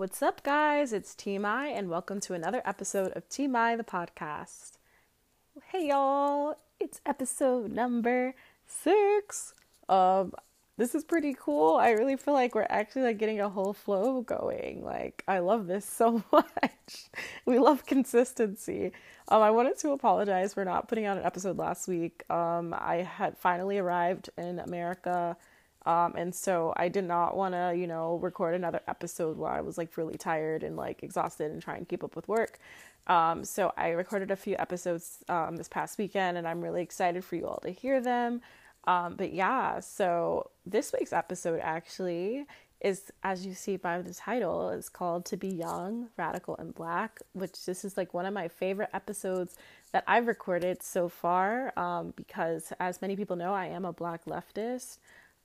What's up, guys? It's Mai, and welcome to another episode of Mai the podcast. Hey, y'all! It's episode number six. Um, this is pretty cool. I really feel like we're actually like getting a whole flow going. Like, I love this so much. we love consistency. Um, I wanted to apologize for not putting out an episode last week. Um, I had finally arrived in America um, and so I did not want to, you know, record another episode while I was like really tired and like exhausted and trying to keep up with work. Um, so I recorded a few episodes um, this past weekend and I'm really excited for you all to hear them. Um, but yeah, so this week's episode actually is, as you see by the title, is called To Be Young, Radical, and Black, which this is like one of my favorite episodes that I've recorded so far um, because, as many people know, I am a black leftist.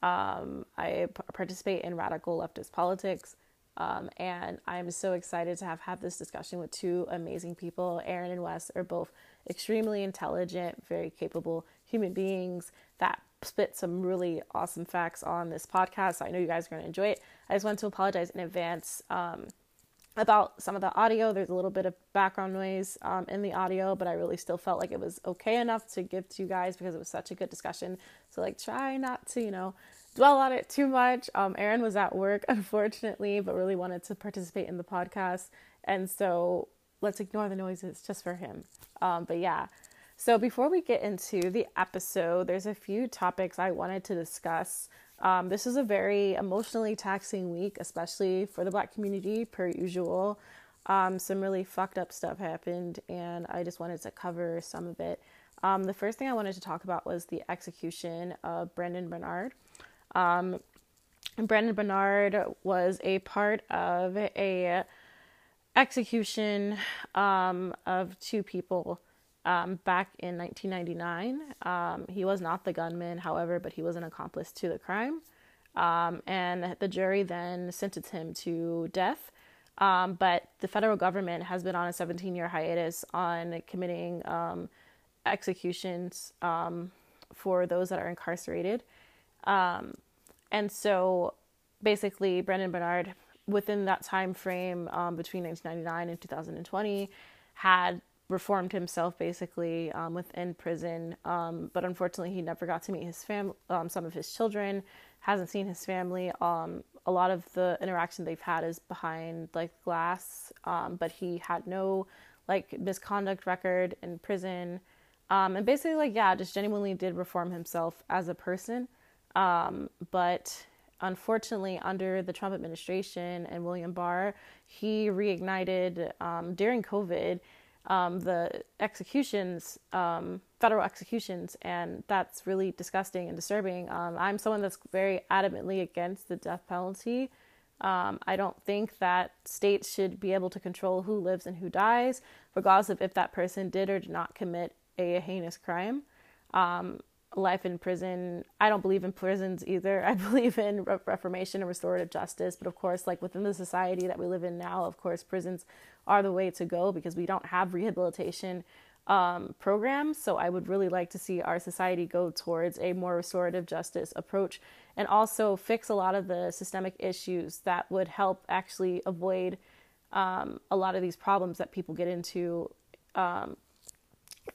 Um, I p- participate in radical leftist politics. Um, and I'm so excited to have had this discussion with two amazing people. Aaron and Wes are both extremely intelligent, very capable human beings that spit some really awesome facts on this podcast. So I know you guys are going to enjoy it. I just want to apologize in advance um, about some of the audio. There's a little bit of background noise um, in the audio, but I really still felt like it was okay enough to give to you guys because it was such a good discussion. So, like, try not to, you know, dwell on it too much. Um, Aaron was at work, unfortunately, but really wanted to participate in the podcast. And so let's ignore the noises just for him. Um, but yeah. So before we get into the episode, there's a few topics I wanted to discuss. Um, this is a very emotionally taxing week, especially for the black community, per usual. Um, some really fucked up stuff happened, and I just wanted to cover some of it. Um, the first thing I wanted to talk about was the execution of Brandon Bernard. Um, Brandon Bernard was a part of a execution um, of two people um, back in 1999. Um, he was not the gunman, however, but he was an accomplice to the crime. Um, and the jury then sentenced him to death. Um, but the federal government has been on a 17 year hiatus on committing um, executions um, for those that are incarcerated. And so basically, Brandon Bernard, within that time frame between 1999 and 2020, had reformed himself basically um, within prison. Um, but unfortunately, he never got to meet his fam, um, some of his children, hasn't seen his family. Um, a lot of the interaction they've had is behind like glass, um, but he had no like misconduct record in prison. Um, and basically, like, yeah, just genuinely did reform himself as a person. But unfortunately, under the Trump administration and William Barr, he reignited during COVID um, the executions, um, federal executions, and that's really disgusting and disturbing. Um, I'm someone that's very adamantly against the death penalty. Um, I don't think that states should be able to control who lives and who dies, regardless of if that person did or did not commit a heinous crime. Life in prison. I don't believe in prisons either. I believe in re- reformation and restorative justice. But of course, like within the society that we live in now, of course, prisons are the way to go because we don't have rehabilitation um, programs. So I would really like to see our society go towards a more restorative justice approach and also fix a lot of the systemic issues that would help actually avoid um, a lot of these problems that people get into um,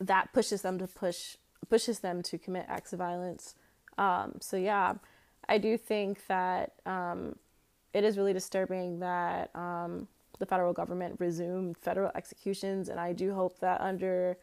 that pushes them to push pushes them to commit acts of violence. Um, so yeah, I do think that um, it is really disturbing that um, the federal government resumed federal executions, and I do hope that under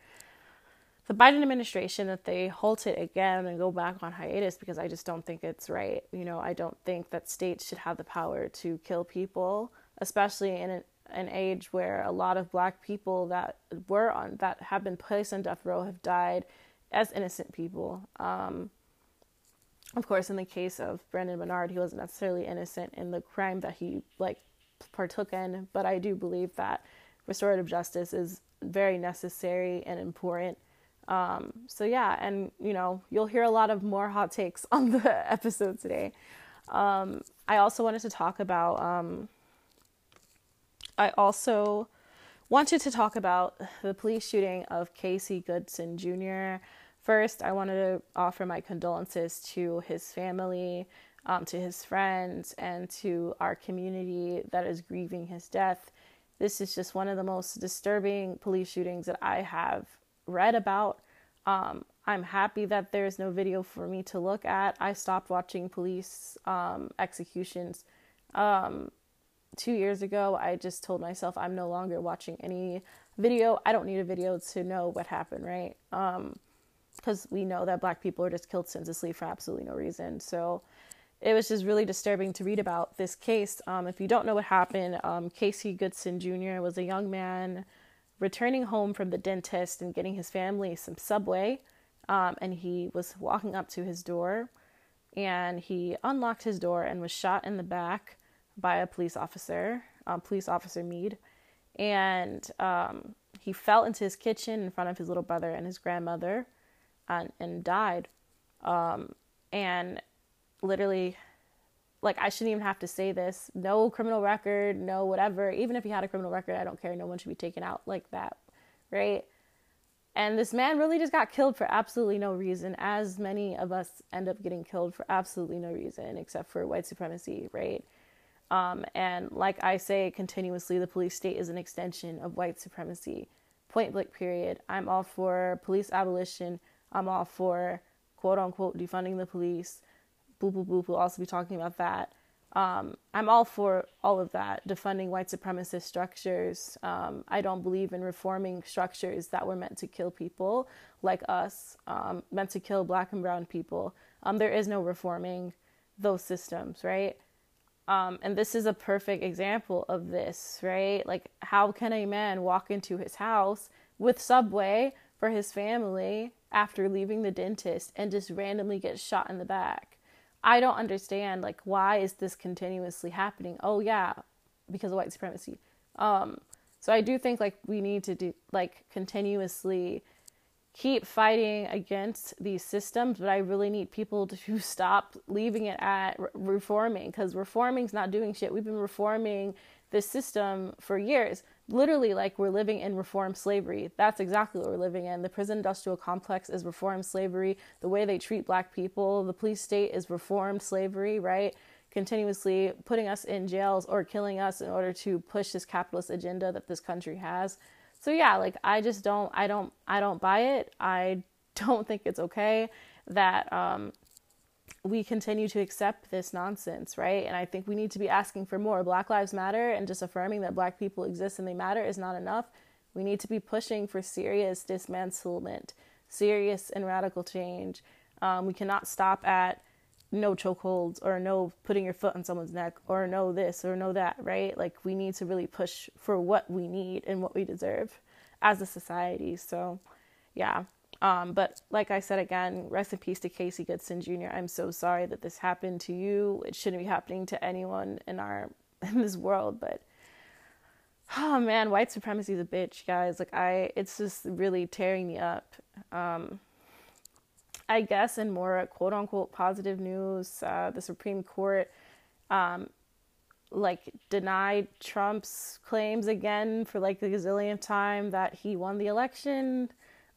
the Biden administration that they halt it again and go back on hiatus because I just don't think it's right. You know, I don't think that states should have the power to kill people, especially in an, an age where a lot of black people that were on that have been placed on death row have died as innocent people. Um, of course, in the case of Brandon Bernard, he wasn't necessarily innocent in the crime that he like partook in, but I do believe that restorative justice is very necessary and important. Um, so yeah, and you know, you'll hear a lot of more hot takes on the episode today. Um, I also wanted to talk about. Um, I also wanted to talk about the police shooting of Casey Goodson Jr first, I wanted to offer my condolences to his family, um, to his friends, and to our community that is grieving his death. This is just one of the most disturbing police shootings that I have read about. Um, I'm happy that there's no video for me to look at. I stopped watching police um, executions um, two years ago. I just told myself I'm no longer watching any video. I don't need a video to know what happened, right? Because we know that black people are just killed senselessly for absolutely no reason. So it was just really disturbing to read about this case. Um, if you don't know what happened, um, Casey Goodson Jr. was a young man returning home from the dentist and getting his family some Subway. Um, and he was walking up to his door and he unlocked his door and was shot in the back by a police officer, um, police officer Meade. And um, he fell into his kitchen in front of his little brother and his grandmother and, and died. Um, and literally, like, I shouldn't even have to say this no criminal record, no whatever. Even if he had a criminal record, I don't care. No one should be taken out like that, right? And this man really just got killed for absolutely no reason, as many of us end up getting killed for absolutely no reason except for white supremacy, right? Um, and like I say continuously, the police state is an extension of white supremacy. Point blank, period. I'm all for police abolition. I'm all for quote unquote defunding the police. Boo boo boo. We'll also be talking about that. Um, I'm all for all of that, defunding white supremacist structures. Um, I don't believe in reforming structures that were meant to kill people like us, um, meant to kill black and brown people. Um, there is no reforming those systems, right? Um, and this is a perfect example of this, right? Like, how can a man walk into his house with Subway for his family after leaving the dentist and just randomly get shot in the back? I don't understand like why is this continuously happening? Oh yeah, because of white supremacy. Um, so I do think like we need to do like continuously keep fighting against these systems, but I really need people to stop leaving it at re- reforming because reforming's not doing shit. We've been reforming this system for years literally like we're living in reform slavery. That's exactly what we're living in. The prison industrial complex is reform slavery. The way they treat black people, the police state is reform slavery, right? Continuously putting us in jails or killing us in order to push this capitalist agenda that this country has. So yeah, like I just don't I don't I don't buy it. I don't think it's okay that um we continue to accept this nonsense, right? And I think we need to be asking for more. Black Lives Matter and just affirming that black people exist and they matter is not enough. We need to be pushing for serious dismantlement, serious and radical change. Um, we cannot stop at no chokeholds or no putting your foot on someone's neck or no this or no that, right? Like we need to really push for what we need and what we deserve as a society. So, yeah. Um, but like I said again, rest in peace to Casey Goodson Jr. I'm so sorry that this happened to you. It shouldn't be happening to anyone in our in this world, but oh man, white supremacy is a bitch, guys. Like I, it's just really tearing me up. Um, I guess in more quote unquote positive news, uh, the Supreme Court, um, like denied Trump's claims again for like the gazillionth time that he won the election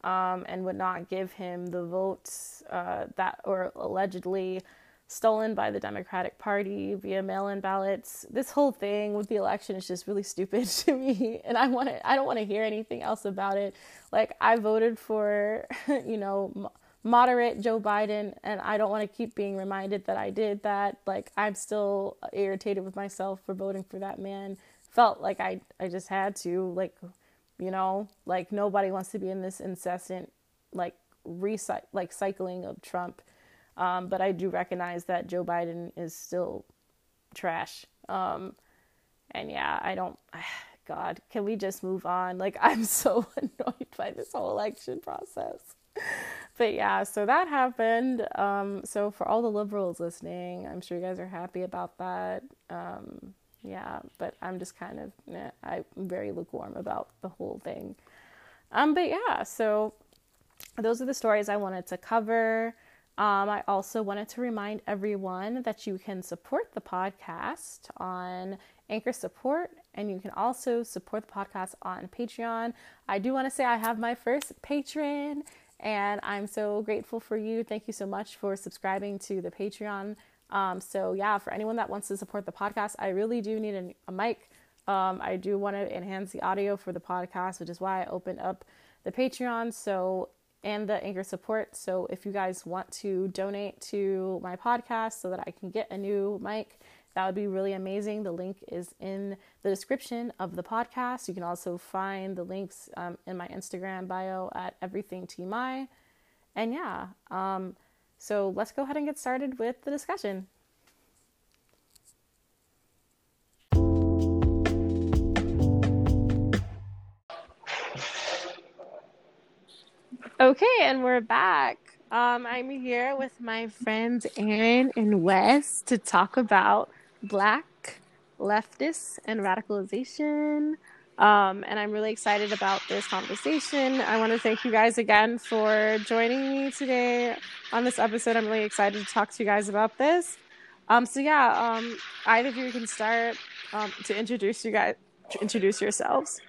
um, and would not give him the votes uh, that were allegedly stolen by the Democratic Party via mail-in ballots. This whole thing with the election is just really stupid to me, and I want to. I don't want to hear anything else about it. Like I voted for, you know, moderate Joe Biden, and I don't want to keep being reminded that I did that. Like I'm still irritated with myself for voting for that man. Felt like I I just had to. Like you know? Like nobody wants to be in this incessant like recycle like cycling of trump. Um, but i do recognize that joe biden is still trash. Um, and yeah i don't god can we just move on? Like i'm so annoyed by this whole election process. But yeah so that happened. Um, so for all the liberals listening i'm sure you guys are happy about that. Um, yeah, but I'm just kind of, I'm very lukewarm about the whole thing. Um, but yeah, so those are the stories I wanted to cover. Um, I also wanted to remind everyone that you can support the podcast on Anchor Support, and you can also support the podcast on Patreon. I do want to say I have my first patron, And I'm so grateful for you. Thank you so much for subscribing to the Patreon. Um, so, yeah, for anyone that wants to support the podcast, I really do need a, a mic. Um, I do want to enhance the audio for the podcast, which is why I opened up the Patreon. So, and the Anchor support. So, if you guys want to donate to my podcast so that I can get a new mic, that would be really amazing. The link is in the description of the podcast. You can also find the links um, in my Instagram bio at everything TMI. And yeah, um, so let's go ahead and get started with the discussion. Okay, and we're back. Um, I'm here with my friends Aaron and Wes to talk about Black, leftists, and radicalization. Um, and I'm really excited about this conversation. I want to thank you guys again for joining me today on this episode. I'm really excited to talk to you guys about this. Um, so yeah, um, either of you can start um, to introduce you guys, introduce yourselves.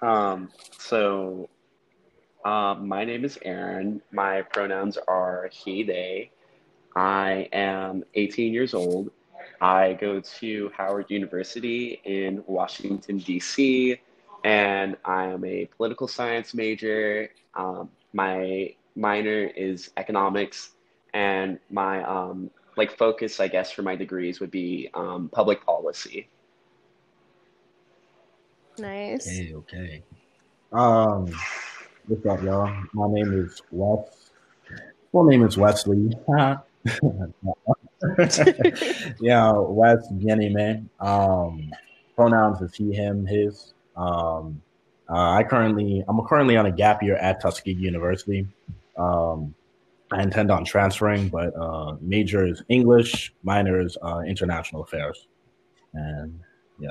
Um, so, uh, my name is Aaron. My pronouns are he, they. I am 18 years old. I go to Howard University in Washington, D.C., and I am a political science major. Um, my minor is economics, and my um, like focus, I guess, for my degrees would be um, public policy. Nice. Okay, okay. Um, what's up, y'all? My name is Wes. Full name is Wesley. yeah, Wes Jenny man. Um, pronouns is he, him, his. Um, uh, I currently, I'm currently on a gap year at Tuskegee University. Um, I intend on transferring, but uh, major is English, minor is uh, international affairs, and yeah.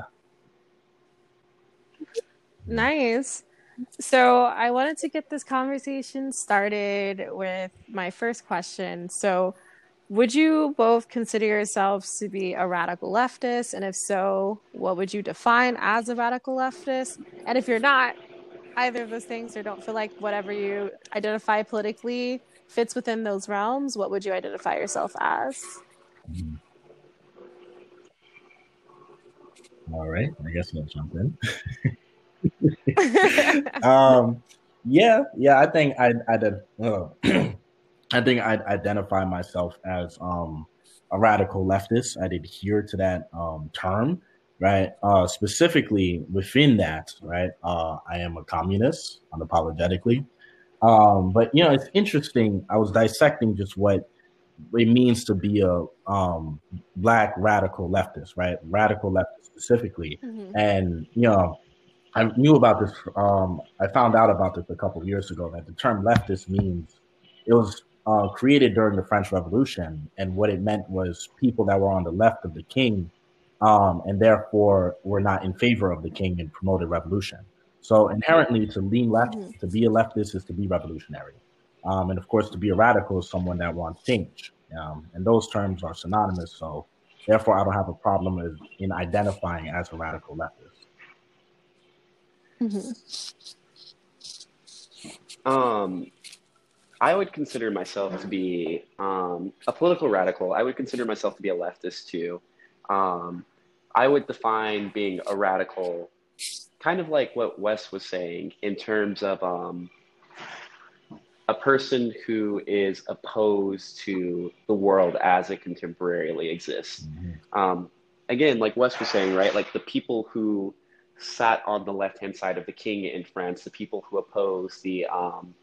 Nice. So I wanted to get this conversation started with my first question. So, would you both consider yourselves to be a radical leftist? And if so, what would you define as a radical leftist? And if you're not either of those things or don't feel like whatever you identify politically fits within those realms, what would you identify yourself as? All right, I guess I'll jump in. um, yeah, yeah, I think I I did. Oh. I think I'd identify myself as um, a radical leftist. I'd adhere to that um, term, right? Uh, specifically within that, right? Uh, I am a communist, unapologetically. Um, but you know, it's interesting. I was dissecting just what it means to be a um, black radical leftist, right? Radical leftist specifically, mm-hmm. and you know, I knew about this. Um, I found out about this a couple years ago that the term leftist means it was uh, created during the French Revolution, and what it meant was people that were on the left of the king, um, and therefore were not in favor of the king and promoted revolution. So inherently, to lean left, mm-hmm. to be a leftist, is to be revolutionary, um, and of course, to be a radical is someone that wants change. Um, and those terms are synonymous. So therefore, I don't have a problem with, in identifying as a radical leftist. Mm-hmm. Um, I would consider myself to be um, a political radical. I would consider myself to be a leftist too. Um, I would define being a radical kind of like what Wes was saying in terms of um, a person who is opposed to the world as it contemporarily exists. Mm-hmm. Um, again, like Wes was saying, right? Like the people who sat on the left hand side of the king in France, the people who opposed the um,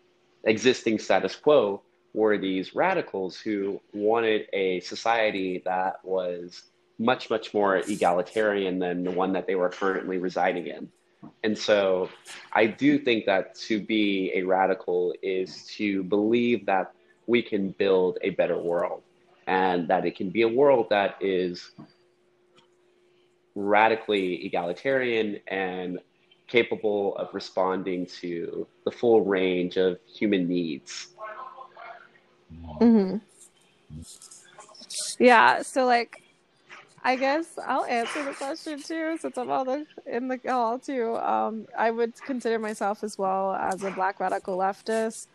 existing status quo were these radicals who wanted a society that was much, much more egalitarian than the one that they were currently residing in. And so I do think that to be a radical is to believe that we can build a better world and that it can be a world that is radically egalitarian and capable of responding to the full range of human needs. Mm-hmm. Yeah. So, like, I guess I'll answer the question too, since I'm all the in the call too. Um, I would consider myself as well as a black radical leftist.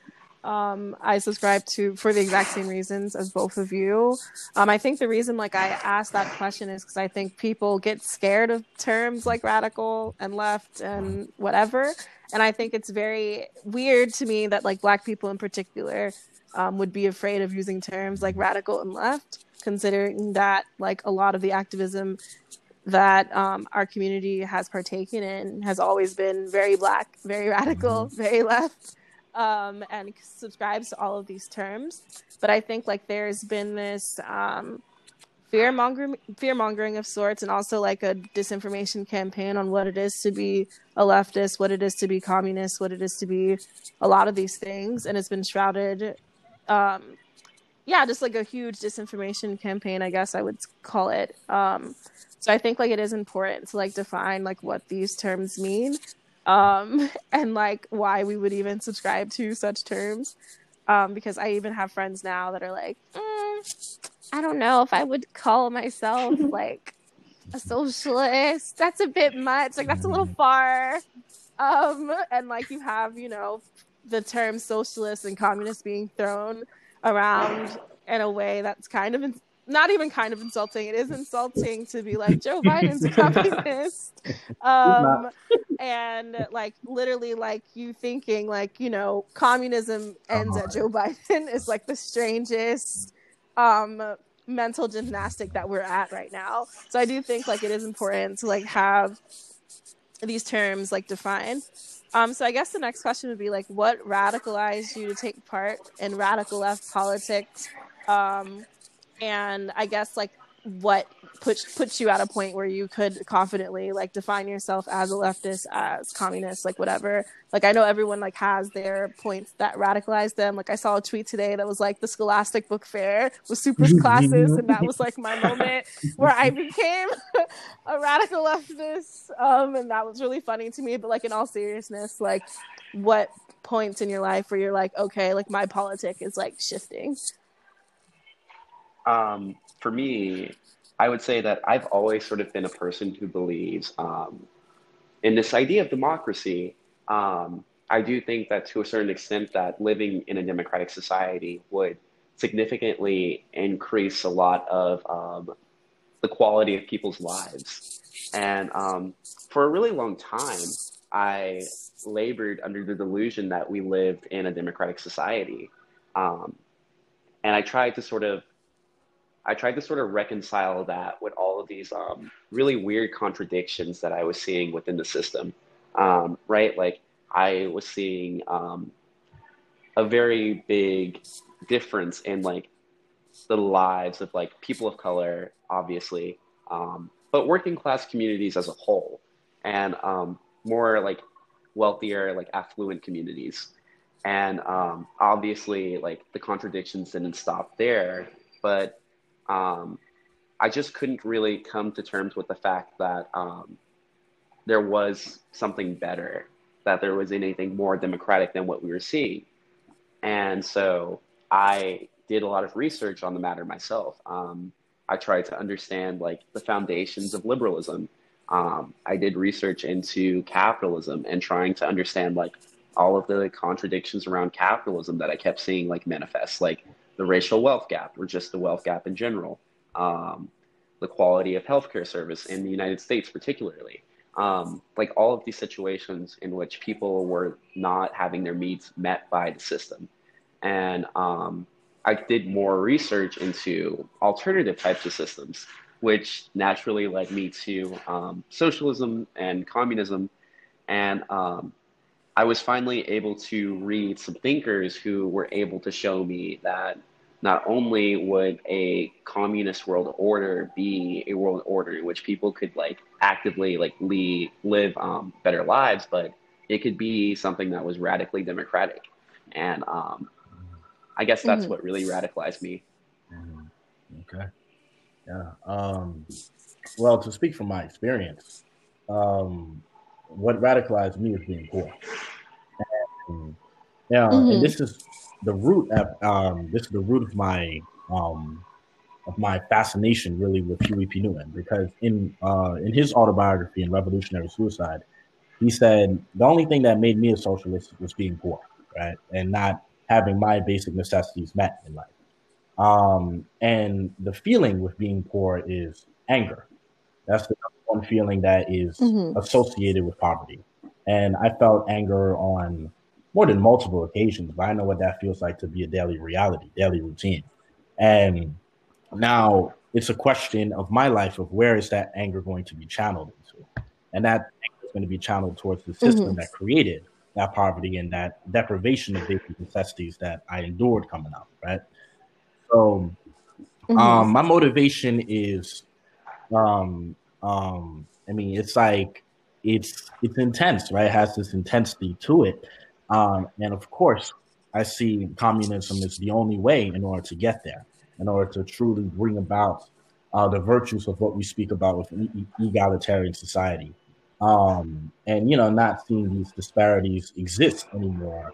Um, I subscribe to for the exact same reasons as both of you. Um, I think the reason like I asked that question is because I think people get scared of terms like radical and left and whatever, and I think it's very weird to me that like black people in particular um, would be afraid of using terms like radical and left, considering that like a lot of the activism that um, our community has partaken in has always been very black, very radical, mm-hmm. very left um, and subscribes to all of these terms. But I think like there's been this um, fear mongering, fear mongering of sorts, and also like a disinformation campaign on what it is to be a leftist, what it is to be communist, what it is to be a lot of these things, and it's been shrouded. Um, yeah, just like a huge disinformation campaign, I guess I would call it. Um, so I think like it is important to like define like what these terms mean um, and like why we would even subscribe to such terms. Um, because I even have friends now that are like, mm, I don't know if I would call myself like a socialist. That's a bit much. Like that's a little far. Um, and like you have, you know, the term socialist and communist being thrown around in a way that's kind of not even kind of insulting. It is insulting to be like Joe Biden's a communist, um, and like literally like you thinking like you know communism ends at Joe Biden is like the strangest um, mental gymnastic that we're at right now. So I do think like it is important to like have these terms like defined. Um, so I guess the next question would be like, what radicalized you to take part in radical left politics? Um, and I guess like what puts puts you at a point where you could confidently like define yourself as a leftist, as communist, like whatever. Like I know everyone like has their points that radicalize them. Like I saw a tweet today that was like the Scholastic Book Fair was super classes, and that was like my moment where I became a radical leftist. Um, and that was really funny to me. But like in all seriousness, like what points in your life where you're like, okay, like my politic is like shifting. Um, for me, I would say that I've always sort of been a person who believes um, in this idea of democracy. Um, I do think that to a certain extent that living in a democratic society would significantly increase a lot of um, the quality of people's lives. And um, for a really long time, I labored under the delusion that we lived in a democratic society. Um, and I tried to sort of I tried to sort of reconcile that with all of these um, really weird contradictions that I was seeing within the system, um, right? Like I was seeing um, a very big difference in like the lives of like people of color, obviously, um, but working class communities as a whole, and um, more like wealthier, like affluent communities. And um, obviously, like the contradictions didn't stop there, but um, I just couldn't really come to terms with the fact that um, there was something better, that there was anything more democratic than what we were seeing. And so I did a lot of research on the matter myself. Um, I tried to understand like the foundations of liberalism. Um, I did research into capitalism and trying to understand like all of the contradictions around capitalism that I kept seeing like manifest. Like the racial wealth gap or just the wealth gap in general, um, the quality of healthcare service in the United States, particularly. Um, like all of these situations in which people were not having their needs met by the system. And um, I did more research into alternative types of systems, which naturally led me to um, socialism and communism. And um, I was finally able to read some thinkers who were able to show me that not only would a communist world order be a world order in which people could like actively like lead, live um, better lives, but it could be something that was radically democratic. And um, I guess that's mm-hmm. what really radicalized me. Mm-hmm. Okay. Yeah. Um, well, to speak from my experience, um, what radicalized me is being poor. And, yeah, mm-hmm. and this is the root. Of, um, this is the root of my um, of my fascination really with Huey P. Newton because in uh, in his autobiography in Revolutionary Suicide, he said the only thing that made me a socialist was being poor, right, and not having my basic necessities met in life. Um, and the feeling with being poor is anger. That's the one feeling that is mm-hmm. associated with poverty. And I felt anger on more than multiple occasions, but I know what that feels like to be a daily reality, daily routine. And now it's a question of my life of where is that anger going to be channeled into? And that anger is going to be channeled towards the system mm-hmm. that created that poverty and that deprivation of basic necessities that I endured coming up, right? So mm-hmm. um, my motivation is um, um, I mean, it's like it's it's intense, right? It has this intensity to it. Um, and of course, I see communism as the only way in order to get there in order to truly bring about uh, the virtues of what we speak about with e- egalitarian society. Um, and, you know, not seeing these disparities exist anymore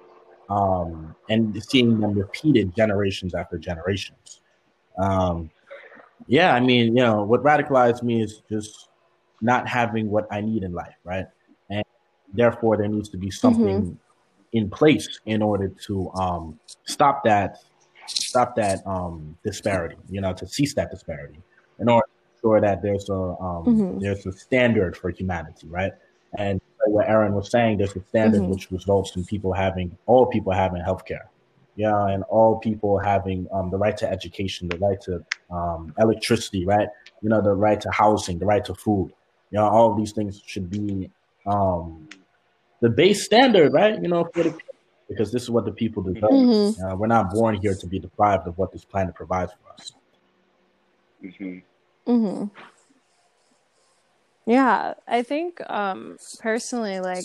um, and seeing them repeated generations after generations. Um, yeah, I mean, you know, what radicalized me is just not having what I need in life, right? And therefore, there needs to be something mm-hmm. in place in order to um, stop that stop that um, disparity, you know, to cease that disparity, in order to ensure that there's a um, mm-hmm. there's a standard for humanity, right? And what Aaron was saying, there's a standard mm-hmm. which results in people having all people having healthcare, yeah, and all people having um, the right to education, the right to um, electricity, right? You know, the right to housing, the right to food. You know, all of these things should be um, the base standard, right? You know, for the because this is what the people deserve. Mm-hmm. Uh, we're not born here to be deprived of what this planet provides for us. Mm-hmm. Mm-hmm. Yeah, I think um, personally, like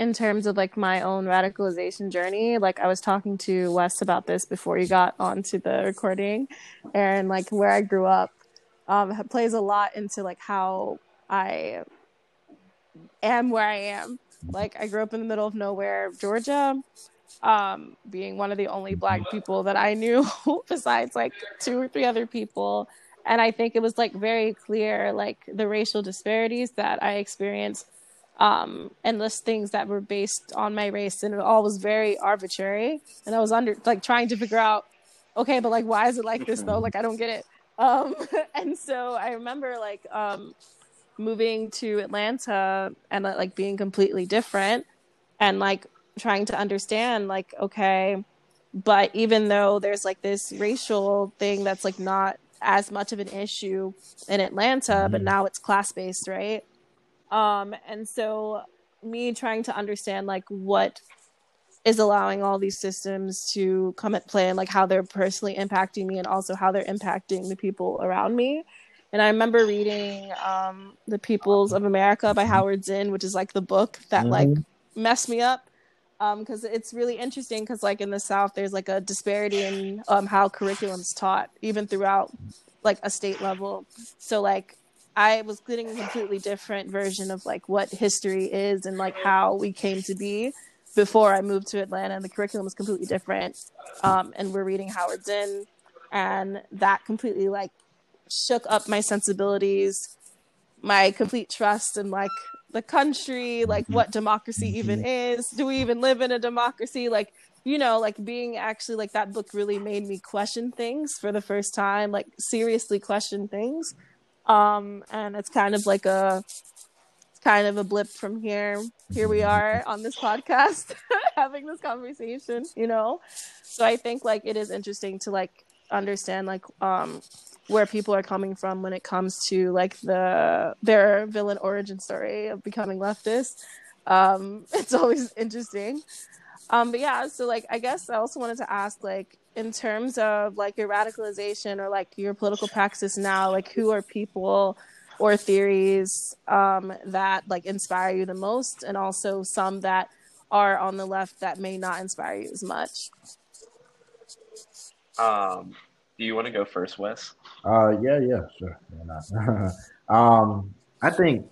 in terms of like my own radicalization journey, like I was talking to Wes about this before you got onto the recording, and like where I grew up um, plays a lot into like how I am where I am like I grew up in the middle of nowhere, Georgia, um, being one of the only black people that I knew besides like two or three other people. And I think it was like very clear, like the racial disparities that I experienced, um, and list things that were based on my race, and it all was very arbitrary. And I was under like trying to figure out, okay, but like why is it like this though? Like I don't get it. Um, and so I remember like um, moving to Atlanta and uh, like being completely different and like trying to understand like okay but even though there's like this racial thing that's like not as much of an issue in Atlanta mm-hmm. but now it's class based right um and so me trying to understand like what is allowing all these systems to come at play and like how they're personally impacting me and also how they're impacting the people around me and I remember reading um, The Peoples of America by Howard Zinn, which is like the book that mm-hmm. like messed me up. Because um, it's really interesting because like in the South, there's like a disparity in um, how curriculum's taught, even throughout like a state level. So like I was getting a completely different version of like what history is and like how we came to be before I moved to Atlanta. And the curriculum was completely different. Um, and we're reading Howard Zinn, and that completely like shook up my sensibilities, my complete trust in like the country, like mm-hmm. what democracy even mm-hmm. is. Do we even live in a democracy? Like, you know, like being actually like that book really made me question things for the first time, like seriously question things. Um, and it's kind of like a kind of a blip from here. Here we are on this podcast having this conversation, you know. So I think like it is interesting to like understand like um where people are coming from when it comes to like the their villain origin story of becoming leftist. Um, it's always interesting. Um, but yeah, so like I guess I also wanted to ask like in terms of like your radicalization or like your political praxis now, like who are people or theories um, that like inspire you the most, and also some that are on the left that may not inspire you as much. Um, do you want to go first, Wes? Uh, yeah, yeah, sure. um, I think,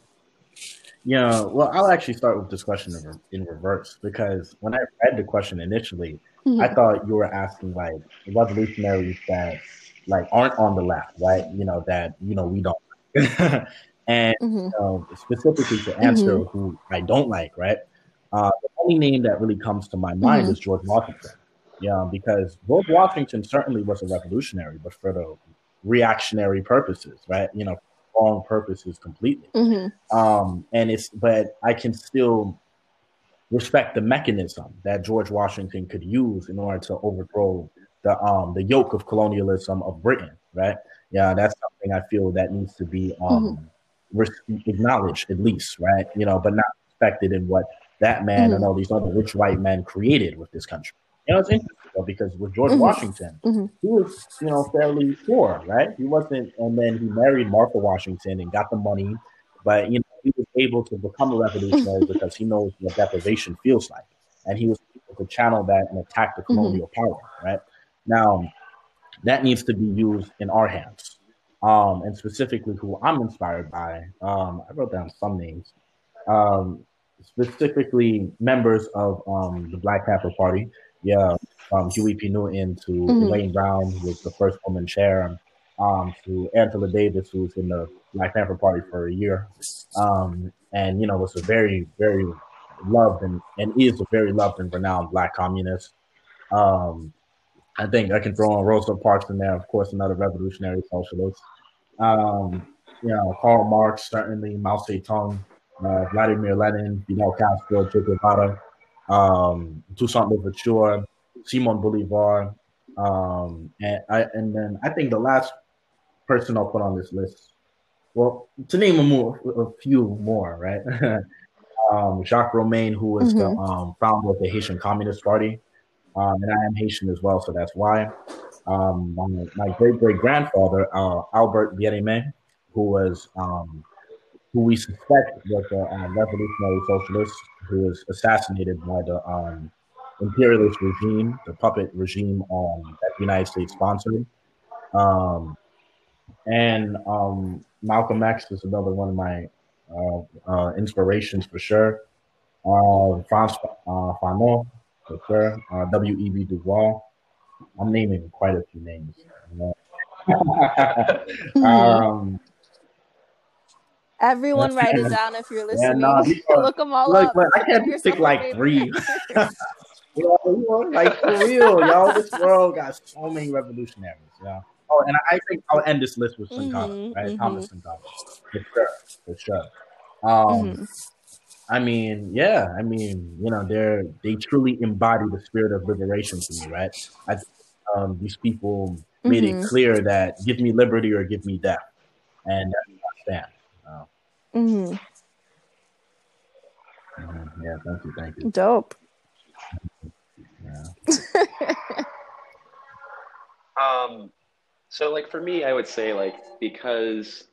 you know, well, I'll actually start with this question in, reverse because when I read the question initially, mm-hmm. I thought you were asking like revolutionaries that like aren't on the left, right? You know that you know we don't. and mm-hmm. specifically to answer mm-hmm. who I don't like, right? Uh, the only name that really comes to my mind mm-hmm. is George Washington. Yeah, because George Washington certainly was a revolutionary, but for the reactionary purposes, right? You know, wrong purposes completely. Mm-hmm. Um, and it's, but I can still respect the mechanism that George Washington could use in order to overthrow the um the yoke of colonialism of Britain, right? Yeah, that's something I feel that needs to be um mm-hmm. re- acknowledged at least, right? You know, but not respected in what that man mm-hmm. and all these other rich white men created with this country. You know, it's interesting though, because with George mm-hmm. Washington, mm-hmm. he was, you know, fairly poor, right? He wasn't, and then he married Martha Washington and got the money, but you know, he was able to become a revolutionary mm-hmm. because he knows what deprivation feels like, and he was able to channel that and attack the mm-hmm. colonial power, right? Now, that needs to be used in our hands, um, and specifically who I'm inspired by. Um, I wrote down some names. Um, specifically members of um, the Black Panther Party. Yeah, from Huey P. Newton to mm-hmm. Elaine Brown, who was the first woman chair, um, to Angela Davis, who was in the Black Panther Party for a year, um, and you know was a very, very loved and, and is a very loved and renowned Black communist. Um, I think I can throw in Rosa Parks in there, of course, another revolutionary socialist. Um, you know, Karl Marx, certainly Mao Zedong, uh, Vladimir Lenin, Fidel Castro, Che Guevara, um, Toussaint Louverture, Simon Bolivar, um, and I and then I think the last person I'll put on this list, well, to name a more a few more, right? um, Jacques Roumain, who was mm-hmm. the um, founder of the Haitian Communist Party, um, and I am Haitian as well, so that's why. Um, my, my great great grandfather, uh, Albert Bien-Aimé, who was um, who we suspect was a uh, revolutionary socialist who was assassinated by the um, imperialist regime, the puppet regime um, that the United States sponsored. Um, and um, Malcolm X is another one of my uh, uh, inspirations for sure. Uh, Frantz uh, Fanon, for sure. Uh, W.E.B. Du Bois. I'm naming quite a few names. um, Everyone write it down if you're listening. Yeah, nah, Look them all look, up. I can't just pick like three. like for real, y'all. This world got so many revolutionaries. Yeah. Oh, and I think I'll end this list with Sankara, mm-hmm, right? Mm-hmm. Thomas Sankara, for sure, for sure. Um, mm-hmm. I mean, yeah, I mean, you know, they're they truly embody the spirit of liberation to me, right? I, um, these people made it mm-hmm. clear that give me liberty or give me death, and that's I stand. Mm-hmm. mm-hmm. Yeah, thank you, thank you. Dope. um, so like for me, I would say like because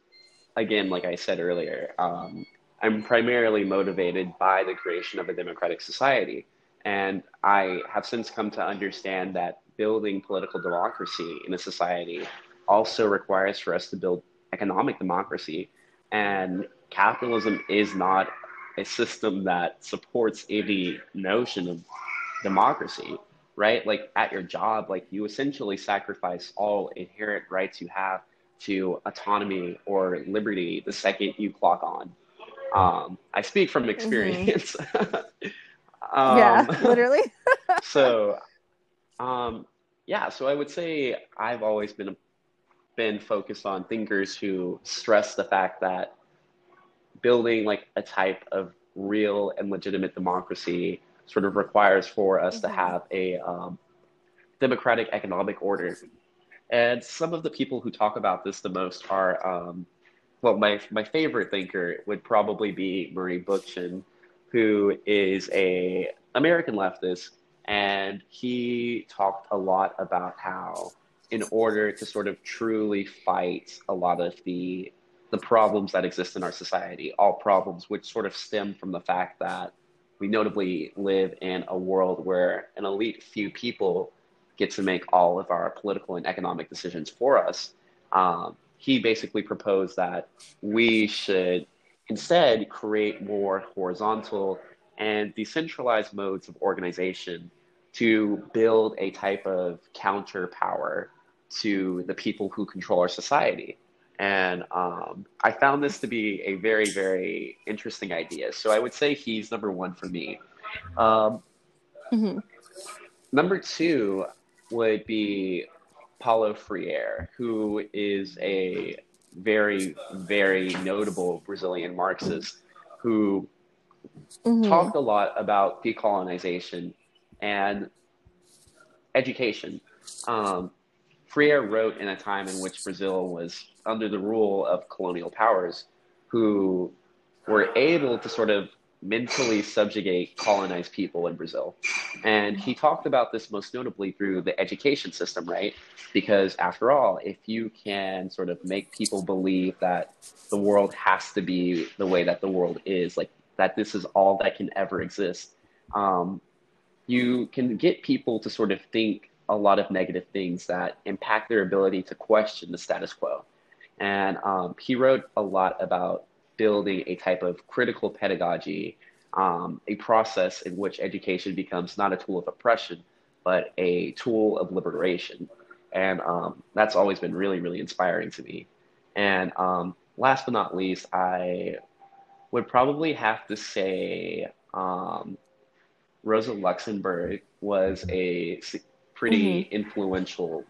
again, like I said earlier, um, I'm primarily motivated by the creation of a democratic society. And I have since come to understand that building political democracy in a society also requires for us to build economic democracy. And capitalism is not a system that supports any notion of democracy, right? Like at your job, like you essentially sacrifice all inherent rights you have to autonomy or liberty the second you clock on. Um, I speak from mm-hmm. experience. Mm-hmm. um, yeah, literally. so, um, yeah, so I would say I've always been been focused on thinkers who stress the fact that building like a type of real and legitimate democracy sort of requires for us mm-hmm. to have a um, democratic economic order. And some of the people who talk about this the most are, um, well, my, my favorite thinker would probably be Murray Bookchin, who is a American leftist, and he talked a lot about how in order to sort of truly fight a lot of the the problems that exist in our society, all problems which sort of stem from the fact that we notably live in a world where an elite few people get to make all of our political and economic decisions for us. Um, he basically proposed that we should instead create more horizontal and decentralized modes of organization to build a type of counter power to the people who control our society. And um, I found this to be a very, very interesting idea. So I would say he's number one for me. Um, mm-hmm. Number two would be Paulo Freire, who is a very, very notable Brazilian Marxist who mm-hmm. talked a lot about decolonization and education. Um, Freire wrote in a time in which Brazil was under the rule of colonial powers who were able to sort of mentally subjugate colonized people in Brazil. And he talked about this most notably through the education system, right? Because after all, if you can sort of make people believe that the world has to be the way that the world is, like that this is all that can ever exist, um, you can get people to sort of think a lot of negative things that impact their ability to question the status quo. And um, he wrote a lot about building a type of critical pedagogy, um, a process in which education becomes not a tool of oppression, but a tool of liberation. And um, that's always been really, really inspiring to me. And um, last but not least, I would probably have to say um, Rosa Luxemburg was a pretty mm-hmm. influential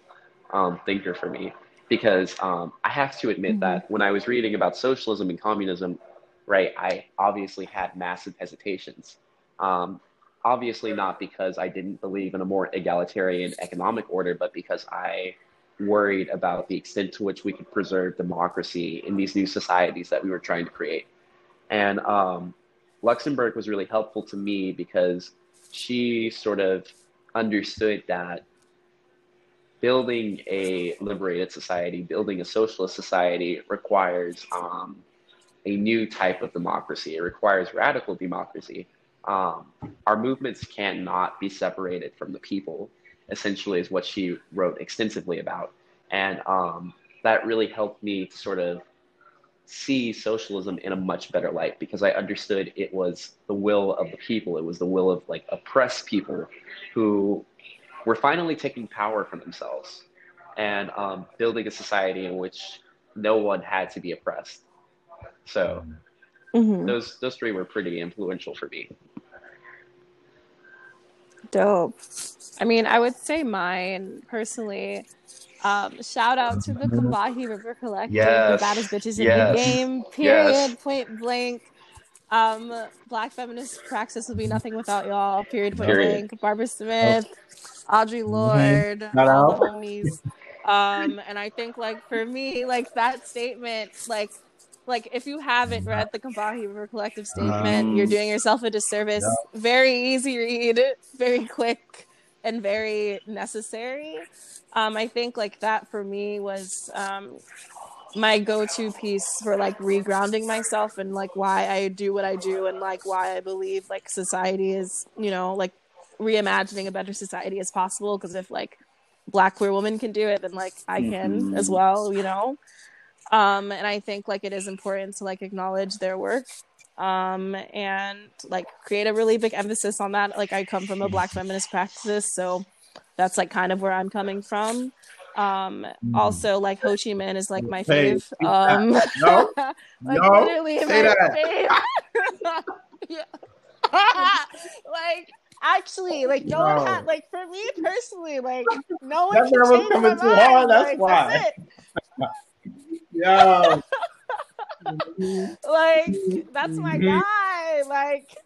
um, thinker for me because um, I have to admit mm-hmm. that when I was reading about socialism and communism, right, I obviously had massive hesitations. Um, obviously, not because I didn't believe in a more egalitarian economic order, but because I worried about the extent to which we could preserve democracy in these new societies that we were trying to create. And um, Luxemburg was really helpful to me because she sort of understood that building a liberated society, building a socialist society requires um, a new type of democracy. It requires radical democracy. Um, our movements cannot be separated from the people, essentially, is what she wrote extensively about. And um, that really helped me to sort of see socialism in a much better light because I understood it was the will of the people. It was the will of like oppressed people who were finally taking power for themselves and um, building a society in which no one had to be oppressed. So mm-hmm. those those three were pretty influential for me. Dope. I mean, I would say mine personally. Um, shout out to the Combahee River Collective, yes. the baddest bitches in the game. Period. Yes. Point blank. Um, Black feminist praxis would be nothing without y'all. Period. Point period. blank. Barbara Smith. Audre mm-hmm. Lorde, mm-hmm. all the homies. Um, and I think like for me, like that statement, like like if you haven't read the Combahee River Collective statement, um, you're doing yourself a disservice. Yeah. Very easy read, very quick, and very necessary. Um, I think like that for me was um, my go-to piece for like regrounding myself and like why I do what I do and like why I believe like society is you know like reimagining a better society as possible because if like black queer women can do it then like i can mm-hmm. as well you know um and i think like it is important to like acknowledge their work um and like create a really big emphasis on that. Like i come from a black feminist practice so that's like kind of where i'm coming from. Um mm. also like ho chi minh is like my fave. um no, like no, my yeah. Like actually like no, no. one had like for me personally like no one that was coming too hard that's like, why. that's yeah like mm-hmm. that's my mm-hmm. guy. Like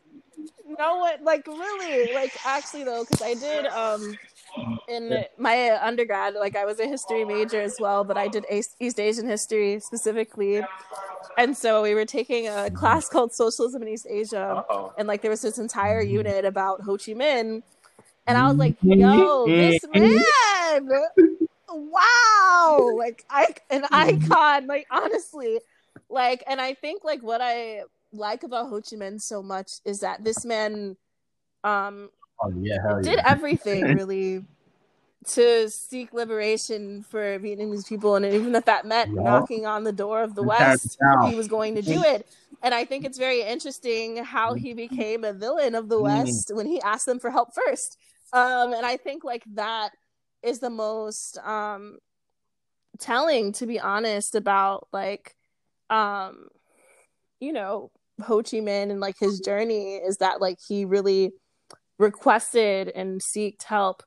no one like really like actually though because i did um in my undergrad like i was a history major as well but i did east asian history specifically. And so we were taking a mm-hmm. class called socialism in east asia Uh-oh. and like there was this entire mm-hmm. unit about ho chi minh. And i was like yo this man! Wow! Like I, an icon like honestly like and i think like what i like about ho chi minh so much is that this man um oh, yeah, did yeah. everything really to seek liberation for Vietnamese people, and even if that meant yeah. knocking on the door of the West, he was going to do it. And I think it's very interesting how he became a villain of the mm. West when he asked them for help first. Um, and I think like that is the most um, telling to be honest about like um you know Ho Chi Minh and like his journey is that like he really requested and seeked help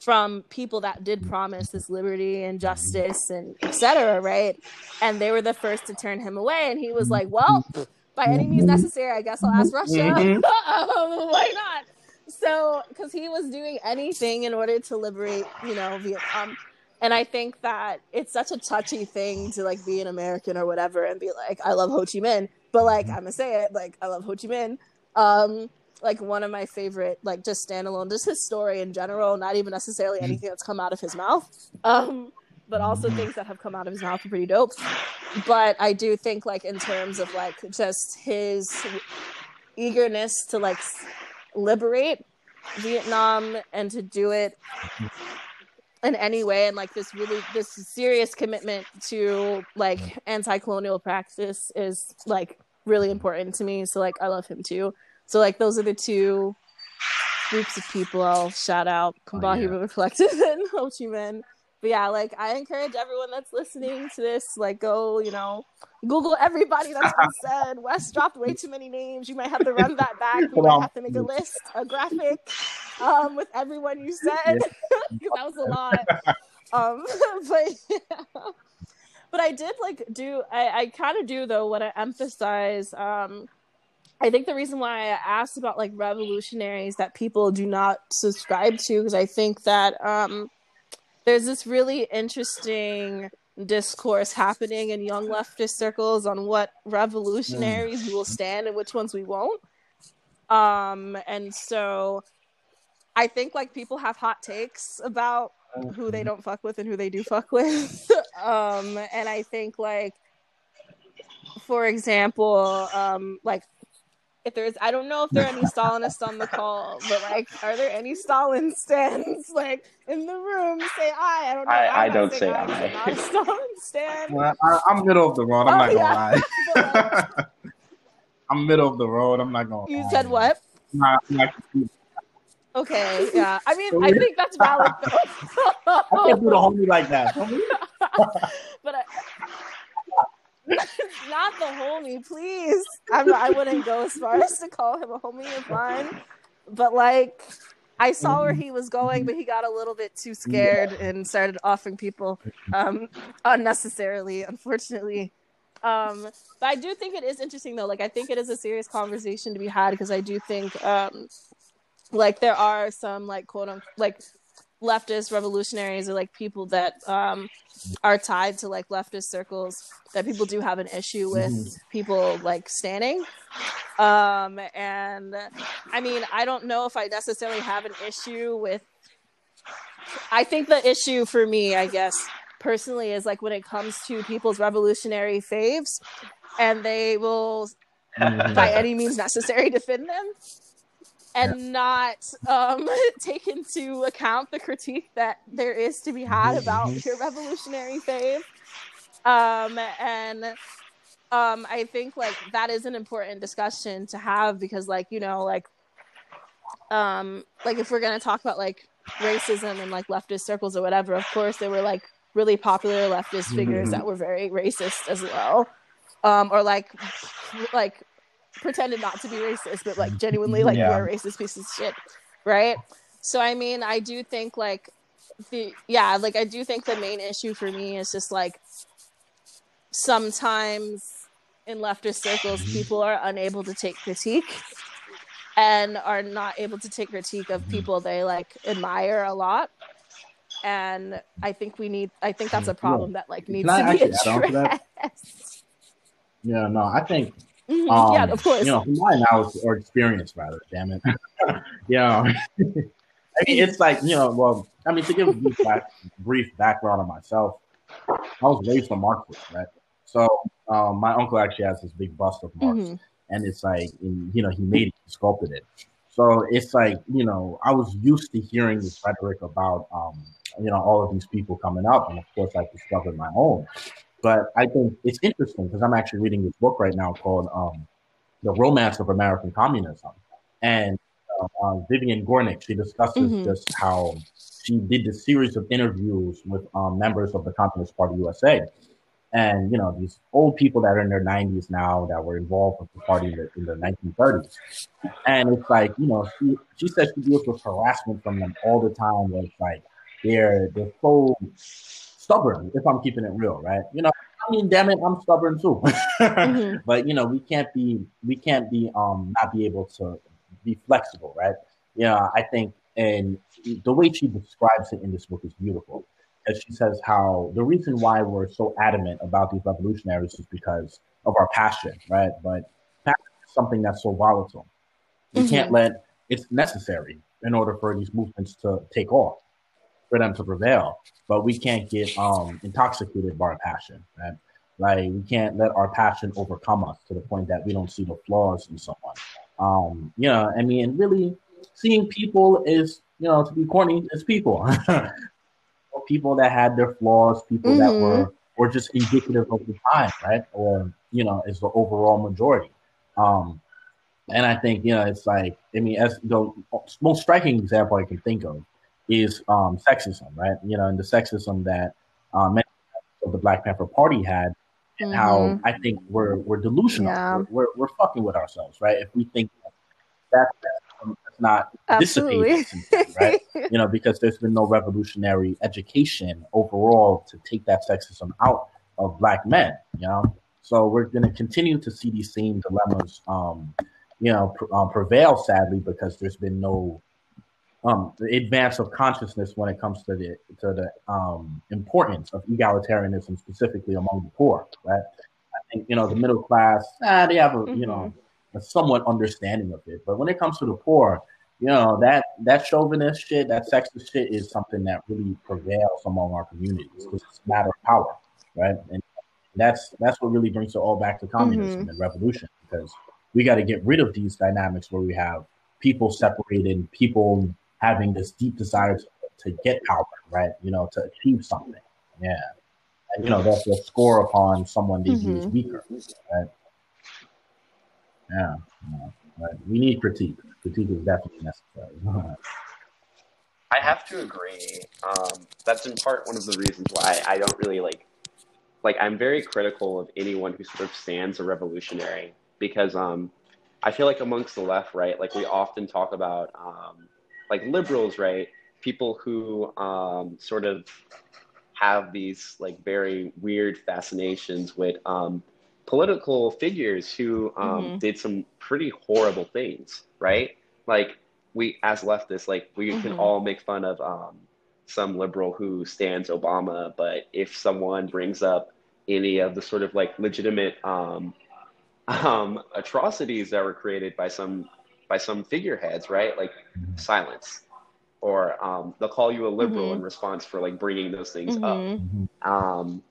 from people that did promise this liberty and justice and etc right? And they were the first to turn him away. And he was like well by any means necessary i guess i'll ask russia. Um, why not? So because he was doing anything in order to liberate you know vietnam and i think that it's such a touchy thing to like be an american or whatever and be like i love ho chi minh. But like i'm gonna say it like i love ho chi minh. Um like one of my favorite like just standalone just his story in general not even necessarily Mm-hmm. anything that's come out of his mouth um but also things that have come out of his mouth are pretty dope. But i do think like in terms of like just his eagerness to like liberate vietnam and to do it in any way and like this really this serious commitment to like anti-colonial practice is like really mm-hmm. important to me so like i love him too so like those are the two groups of people I'll shout out oh, Combahee yeah. River Collective and Ho Chi Minh. But yeah, like I encourage everyone that's listening to this, like go, you know, Google everybody that's been said. Wes dropped way too many names. You might have to run that back. You might on. have to make a list, a graphic, um, with everyone you said. Because that was a lot. Um, but yeah. But I did like do I, I kind of do though want I emphasize um I think the reason why I asked about like revolutionaries that people do not subscribe to because I think that um, there's this really interesting discourse happening in young leftist circles on what revolutionaries we will stand and which ones we won't. Um, and so I think like people have hot takes about who they don't fuck with and who they do fuck with. um, and I think like, for example, um, like if there's I don't know if there are any Stalinists on the call, but like are there any Stalin stands like in the room? Say I. I don't know. I- I'm I don't saying say I'm I. not a Stalin stand. Well, I, I'm middle of the road. I'm Oh, not gonna lie. I'm middle of the road. I'm not gonna. You lie. said what? I'm not- I'm not- Okay, yeah. I mean, I think that's valid I can't do the homie like that. Homie? but I, not the homie, please. I'm I wouldn't go as far as to call him a homie of mine, but like I saw where he was going, but he got a little bit too scared and started offering people um, unnecessarily, unfortunately. Um, but I do think it is interesting though. Like I think it is a serious conversation to be had because I do think um, like there are some like quote unquote like leftist revolutionaries or like people that um are tied to like leftist circles that people do have an issue with Mhm. people like standing. Um and i mean i don't know if i necessarily have an issue with i think the issue for me i guess personally is like when it comes to people's revolutionary faves and they will by any means necessary defend them and not um, take into account the critique that there is to be had about your revolutionary fave. Um, and um, I think like that is an important discussion to have because, like, you know, like, um, like if we're gonna talk about like racism and like leftist circles or whatever, of course there were like really popular leftist figures Mhm. that were very racist as well, um, or like like pretended not to be racist, but like genuinely like Yeah. were racist pieces of shit, right? So I mean, I do think like the yeah, like I do think the main issue for me is just like sometimes in leftist circles mm-hmm. people are unable to take critique and are not able to take critique of mm-hmm. people they like admire a lot and i think we need i think that's a problem that like needs Can I to be to that? addressed Yeah, no, I think Mhm, Um, yeah of course You know, my analysis or experience, rather, damn it. yeah. I mean, it's like, you know, well, I mean, to give a brief, back, brief background on myself, I was raised a Marxist, right? So um, my uncle actually has this big bust of Marx, Mhm. and it's like, you know, he made it, he sculpted it. So it's like, you know, I was used to hearing this rhetoric about, um, you know, all of these people coming up, and of course, I discovered my own. But I think it's interesting because I'm actually reading this book right now called um, "The Romance of American Communism," and uh, uh, Vivian Gornick she discusses Mhm. just how she did this series of interviews with um, members of the Communist Party USA. And, you know, these old people that are in their 90s now that were involved with the party in the, in the 1930s. And it's like, you know, she, she says she deals with harassment from them all the time where it's like they're, they're so stubborn, if I'm keeping it real, right? You know, I mean, damn it, I'm stubborn too. mm-hmm. But, you know, we can't be, we can't be, um, not be able to be flexible, right? You know, I think and the way she describes it in this book is beautiful. As she says how the reason why we're so adamant about these revolutionaries is because of our passion, right? But passion is something that's so volatile. We mm-hmm. can't let it's necessary in order for these movements to take off, for them to prevail. But we can't get um, intoxicated by our passion, right? Like we can't let our passion overcome us to the point that we don't see the flaws in someone. Um, you know, I mean, really, seeing people is, you know, to be corny, is people. people that had their flaws, people mm-hmm. that were or just indicative of the time, right? Or you know, is the overall majority. Um, and I think you know, it's like I mean, as the most striking example I can think of is um, sexism, right? You know, and the sexism that um, many of the Black Panther Party had, and mm-hmm. how I think we're we're delusional. Yeah. We're, we're, we're fucking with ourselves, right? If we think that, that not Absolutely. dissipated, right? you know, because there's been no revolutionary education overall to take that sexism out of black men. You know, so we're going to continue to see these same dilemmas, um, you know, pr- um, prevail sadly because there's been no um, the advance of consciousness when it comes to the to the um, importance of egalitarianism, specifically among the poor. Right? I think you know the middle class, ah, they have a mm-hmm. you know mm-hmm. a somewhat understanding of it, but when it comes to the poor, you know that that chauvinist shit, that sexist shit is something that really prevails among our communities because it's a matter of power, right? And that's that's what really brings it all back to communism mm-hmm. and revolution because we got to get rid of these dynamics where we have people separated, people having this deep desire to, to get power, right? You know, to achieve something. Yeah. And, you know, that's a score upon someone they mm-hmm. is weaker, right? Yeah. yeah. Right. We need critique critique is definitely necessary. I have to agree. Um, that's in part one of the reasons why I don't really like. Like, I'm very critical of anyone who sort of stands a revolutionary because um, I feel like amongst the left, right, like we often talk about um, like liberals, right, people who um, sort of have these like very weird fascinations with um, political figures who um, mm-hmm. did some pretty horrible things, right? Like we as leftists, like we mm-hmm. can all make fun of um, some liberal who stands Obama, but if someone brings up any of the sort of like legitimate um, um, atrocities that were created by some by some figureheads, right? Like mm-hmm. silence, or um, they'll call you a liberal mm-hmm. in response for like bringing those things up. Mm-hmm. Um,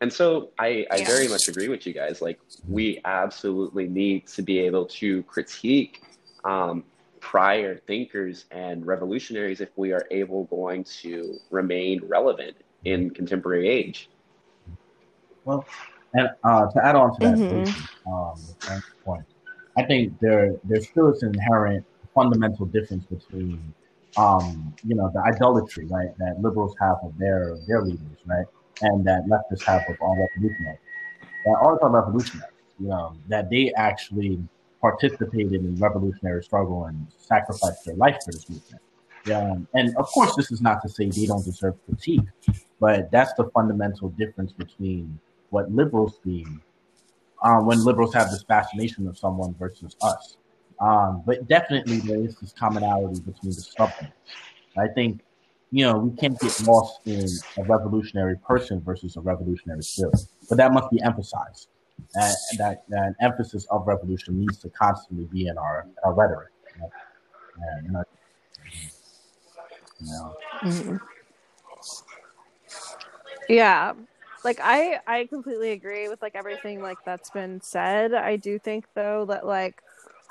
and so I, I yeah. very much agree with you guys. Like we absolutely need to be able to critique um, prior thinkers and revolutionaries if we are able going to remain relevant in contemporary age. Well, and uh, to add on to that mm-hmm. um, point, I think there there still is an inherent fundamental difference between um, you know the idolatry right that liberals have of their their leaders right and that leftists have of our revolutionaries. That all are revolutionaries, you know, that they actually participated in revolutionary struggle and sacrificed their life for this movement. Yeah, and of course, this is not to say they don't deserve critique, but that's the fundamental difference between what liberals see uh, when liberals have this fascination of someone versus us. Um, but definitely, there is this commonality between the subjects. I think you know, we can't get lost in a revolutionary person versus a revolutionary spirit. But that must be emphasized. And that, that emphasis of revolution needs to constantly be in our, our rhetoric. You know? and, you know. Mm-hmm. Yeah. Like I I completely agree with like everything like that's been said. I do think though that like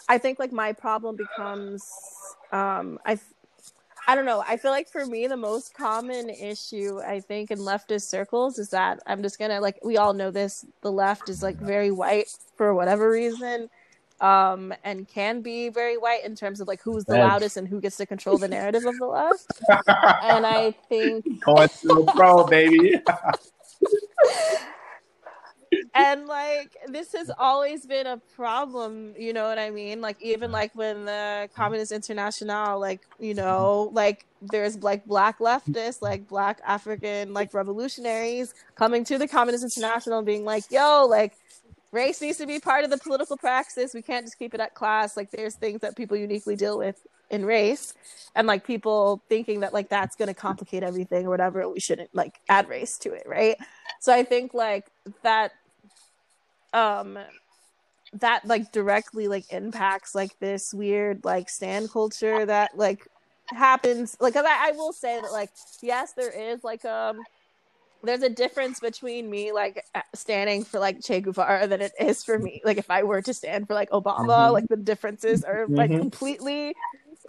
I think like my problem becomes um I I don't know. I feel like for me, the most common issue I think in leftist circles is that I'm just gonna like we all know this. The left is like very white for whatever reason, um, and can be very white in terms of like who's the Yes. loudest and who gets to control the narrative of the left. And I think Going to pro, baby. and like this has always been a problem you know what i mean? Like even like when the communist international like you know like there's like black leftists like black african like revolutionaries coming to the communist international being like yo like race needs to be part of the political praxis. We can't just keep it at class. Like there's things that people uniquely deal with in race and like people thinking that like that's going to complicate everything or whatever we shouldn't like add race to it right so i think like that um that like directly like impacts like this weird like stand culture that like happens like I, I will say that like yes there is like um there's a difference between me like uh, standing for like Che Guevara than it is for me like if I were to stand for like Obama Mhm. like the differences are like Mhm. completely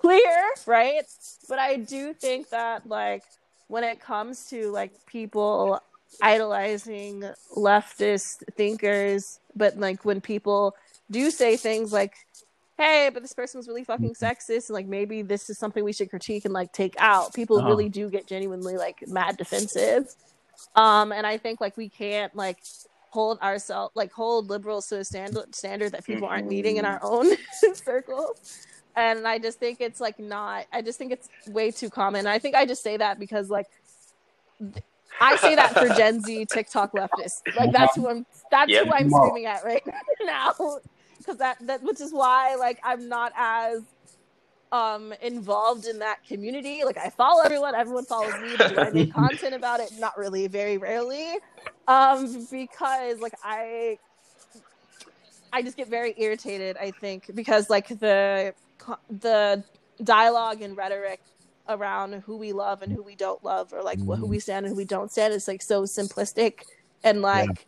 clear. Right? But I do think that like when it comes to like people idolizing leftist thinkers but like when people do say things like hey but this person was really fucking sexist and like maybe this is something we should critique and like take out people Uh-huh. really do get genuinely like mad defensive. Um and i think like we can't like hold ourselves like hold liberals to a standard standard that people aren't meeting in our own circles and i just think it's like not i just think it's way too common i think i just say that because like I say that for Gen Z TikTok leftists. Like that's who I'm. That's Yep. who I'm screaming at right now. Because that that which is why like I'm not as um involved in that community. Like I follow everyone. Everyone follows me. But do I make content about it? Not really. Very rarely. Um, because like I. I just get very irritated. I think because like the co- the dialogue and rhetoric around who we love and who we don't love or like wh- who we stand and who we don't stand is like so simplistic and like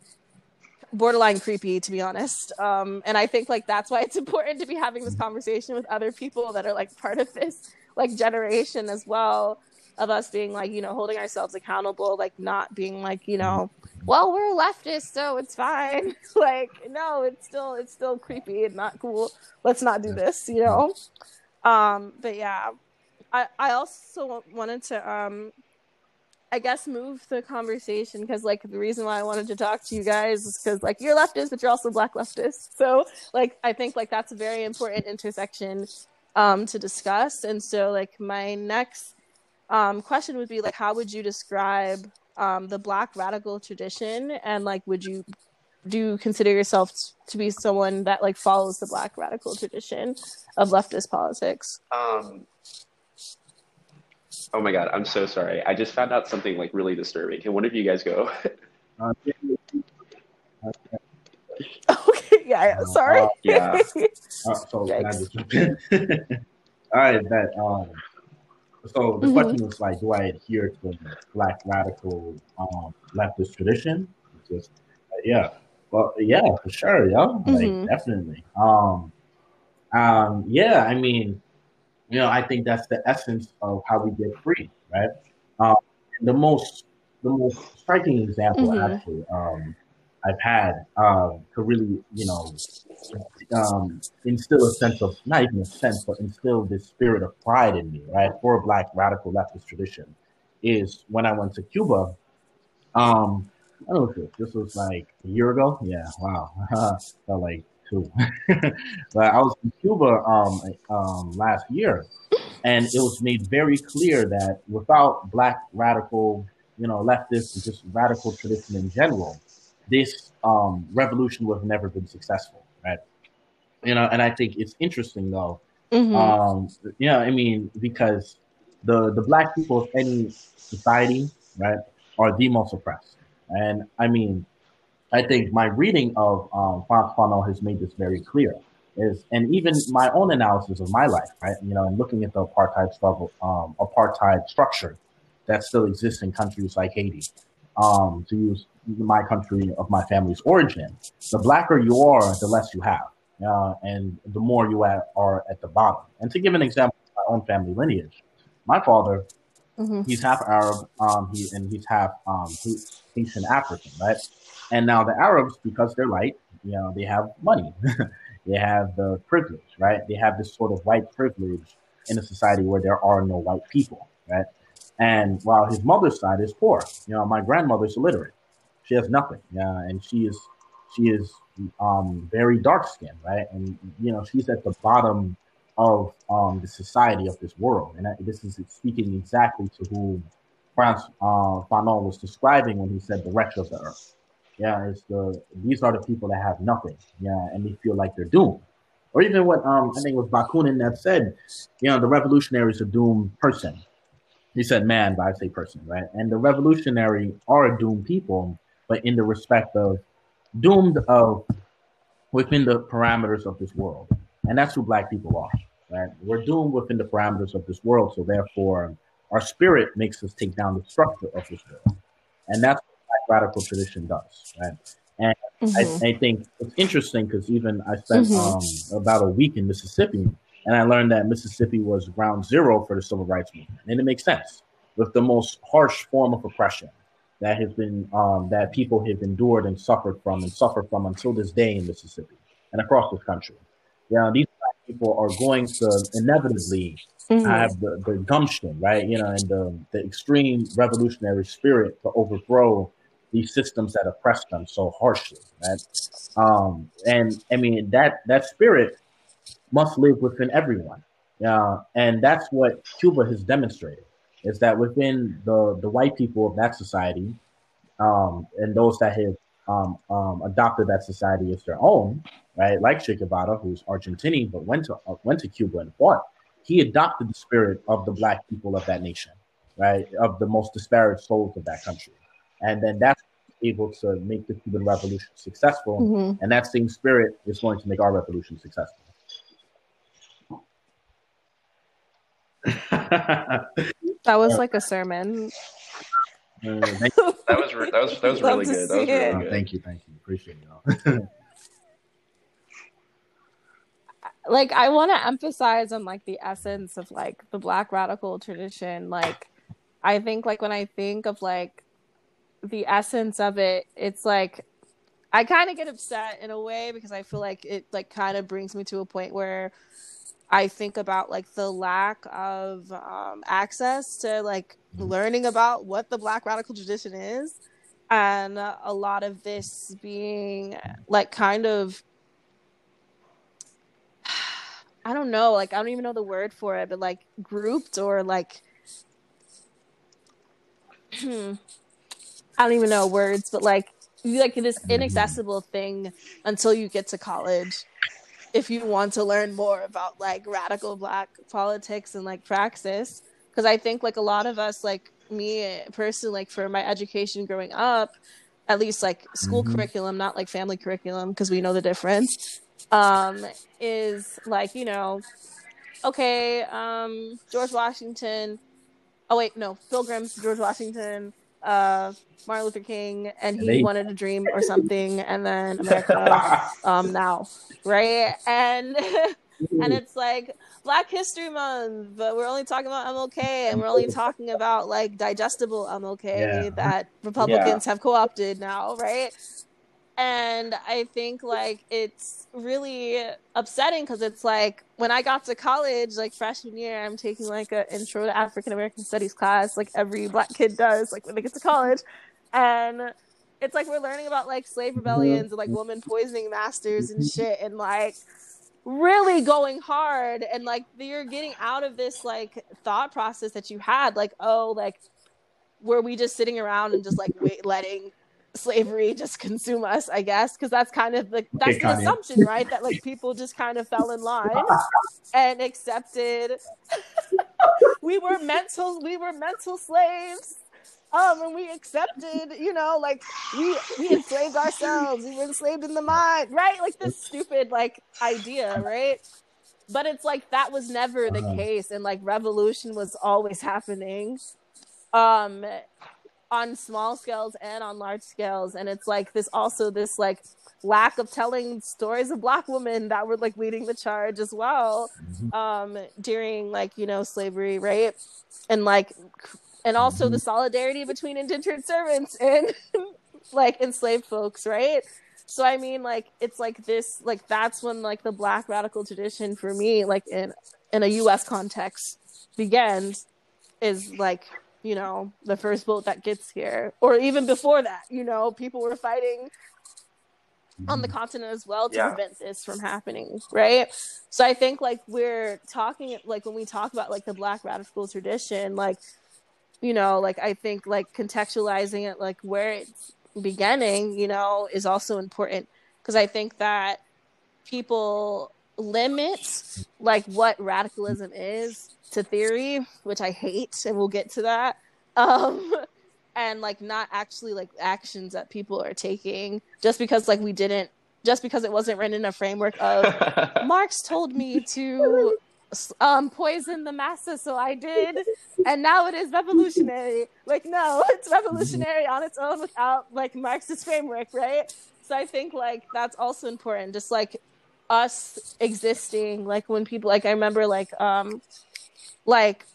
borderline creepy to be honest. Um and i think like that's why it's important to be having this conversation with other people that are like part of this like generation as well of us being like you know holding ourselves accountable like not being like you know well we're leftists so it's fine. Like no it's still it's still creepy and not cool. Let's not do this you know? Um but yeah I, I also wanted to um I guess move the conversation because like the reason why I wanted to talk to you guys is because like you're leftist but you're also black leftist so like I think like that's a very important intersection um to discuss. And so like my next um question would be like how would you describe um the black radical tradition and like would you do you consider yourself t- to be someone that like follows the black radical tradition of leftist politics Um, oh my god, I'm so sorry. I just found out something like really disturbing. Can one of you guys go? Okay, yeah, yeah, sorry. Uh, yeah. Uh, so can I Yikes. just jump in? All right, that um. So the Mhm. question was like, do I adhere to the black radical um, leftist tradition? Just uh, yeah, well, yeah, for sure, yeah, like Mhm. definitely. Um, um, yeah, I mean, you know, I think that's the essence of how we get free, right? Um, the most, the most striking example Mhm. actually, um, I've had um, to really, you know, um, instill a sense of not even a sense, but instill this spirit of pride in me, right, for a black radical leftist tradition, is when I went to Cuba. Um, I don't know if this was like a year ago. Yeah, wow, felt like two. but I was in Cuba um, um, last year, and it was made very clear that without black radical, you know, leftist just radical tradition in general, this um, revolution would have never been successful, right? You know, and I think it's interesting though. Mhm. Um, you know, I mean, because the the black people of any society, right, are the most oppressed, and I mean, I think my reading of um, Fanon has made this very clear. Is and even my own analysis of my life, right? You know, and looking at the apartheid struggle, um, apartheid structure that still exists in countries like Haiti, um, to use my country of my family's origin, the blacker you are, the less you have, uh, and the more you are, are at the bottom. And to give an example, of my own family lineage, my father Mhm. he's half Arab, um, he and he's half um, Haitian African, right? And now the Arabs, because they're light, you know, they have money, They have the privilege, right? They have this sort of white privilege in a society where there are no white people, right? And while his mother's side is poor, you know, my grandmother's illiterate. She has nothing, yeah, and she is she is um, very dark skinned, right? And you know, she's at the bottom of um, the society of this world, and this is speaking exactly to who Frantz uh, Fanon was describing when he said the wretch of the earth. Yeah, it's the these are the people that have nothing, yeah, and they feel like they're doomed. Or even what um, I think was Bakunin that said, you know, the revolutionary is a doomed person. He said man, but I say person, right? And the revolutionary are a doomed people, but in the respect of doomed of within the parameters of this world. And that's who black people are, right? We're doomed within the parameters of this world. So therefore, our spirit makes us take down the structure of this world. And that's what black radical tradition does, right? And mm-hmm. I, I, think it's interesting because even I spent mm-hmm. um, about a week in Mississippi and I learned that Mississippi was ground zero for the civil rights movement. And it makes sense with the most harsh form of oppression that has been um, that people have endured and suffered from and suffer from until this day in Mississippi and across this country. Yeah, these black people are going to inevitably mm-hmm. have the, the gumption, right? You know, and the, the extreme revolutionary spirit to overthrow these systems that oppress them so harshly, right? Um, and I mean that that spirit must live within everyone. Yeah, and that's what Cuba has demonstrated is that within the, the white people of that society, um, and those that have um, um, adopted that society as their own, right? Like Che Guevara, who's Argentinian but went to uh, went to Cuba and fought. He adopted the spirit of the black people of that nation, right? Of the most disparate souls of that country, and then that's able to make the Cuban Revolution successful. Mm-hmm. And that same spirit is going to make our revolution successful. That was like a sermon. Uh, that was that was that was really good. That was really good. thank you, thank you. Appreciate y'all. like I want to emphasize on like the essence of like the black radical tradition. Like I think like when I think of like the essence of it, it's like I kind of get upset in a way because I feel like it like kind of brings me to a point where I think about like the lack of um, access to like mm-hmm. learning about what the Black radical tradition is, and a lot of this being like kind of I don't know, like I don't even know the word for it, but like grouped or like I don't even know words, but like like this mm-hmm. inaccessible thing until you get to college if you want to learn more about like radical black politics and like praxis because i think like a lot of us like me personally like for my education growing up at least like school mm-hmm. curriculum not like family curriculum because we know the difference um is like you know okay um george washington oh wait no pilgrims george washington uh Martin Luther King and he they... wanted a dream or something and then America um now right and and it's like Black History Month but we're only talking about MLK and we're only talking about like digestible MLK yeah. that Republicans yeah. have co-opted now right and I think like it's really upsetting because it's like when I got to college, like freshman year, I'm taking like an intro to African American studies class, like every black kid does, like when they get to college, and it's like we're learning about like slave rebellions and like woman poisoning masters and mm-hmm. shit, and like really going hard, and like you're getting out of this like thought process that you had, like oh, like were we just sitting around and just like wait, letting slavery just consume us, I guess, because that's kind of the that's the assumption, right? That like people just kind of fell in line and accepted. we were mental, we were mental slaves. Um, and we accepted, you know, like we we enslaved ourselves. We were enslaved in the mind, right? Like this stupid like idea, right? But it's like that was never the uh-huh. case, and like revolution was always happening. Um, on small scales and on large scales and it's like this also this like lack of telling stories of black women that were like leading the charge as well mm-hmm. um during like you know slavery right and like and also mm-hmm. the solidarity between indentured servants and like enslaved folks right So I mean, like it's like this, like that's when like the Black radical tradition for me, like in in a U.S. context, begins, is like you know the first boat that gets here, or even before that, you know, people were fighting on the Mm-hmm. continent as well to Yeah. prevent this from happening, right? So I think like we're talking like when we talk about like the Black radical tradition, like you know, like I think like contextualizing it like where it's beginning, you know, is also important because I think that people limit like what radicalism is to theory, which I hate, and we'll get to that. Um, and like not actually like actions that people are taking just because like we didn't just because it wasn't written in a framework of Marx told me to um, poison the masses, so I did, and now it is revolutionary. Like, no, it's revolutionary on its own without like Marxist framework, right? So I think like that's also important. Just like us existing, like when people like I remember like um like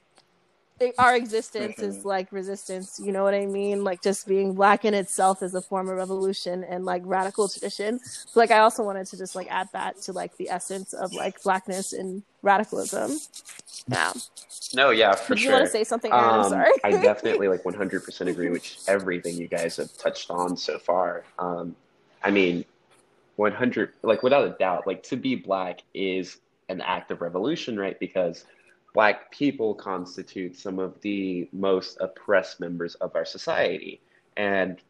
it- our existence is like resistance you know what i mean? Like just being black in itself is a form of revolution and like radical tradition. So like i also wanted to just like add that to like the essence of like blackness and radicalism. Yeah. No, yeah, for did you want to say something Aaron? i'm Um, sorry. I definitely like 100% agree with everything you guys have touched on so far. Um, I mean, 100 like without a doubt, like to be black is an act of revolution, right? Because black people constitute some of the most oppressed members of our society, and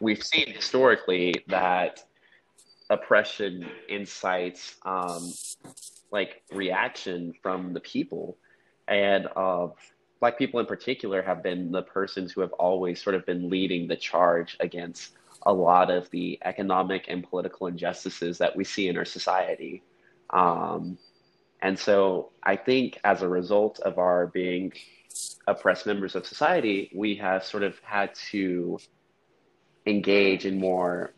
we've seen historically that oppression incites um, like reaction from the people and uh, black people in particular have been the persons who have always sort of been leading the charge against a lot of the economic and political injustices that we see in our society um, and so i think as a result of our being oppressed members of society we have sort of had to engage in more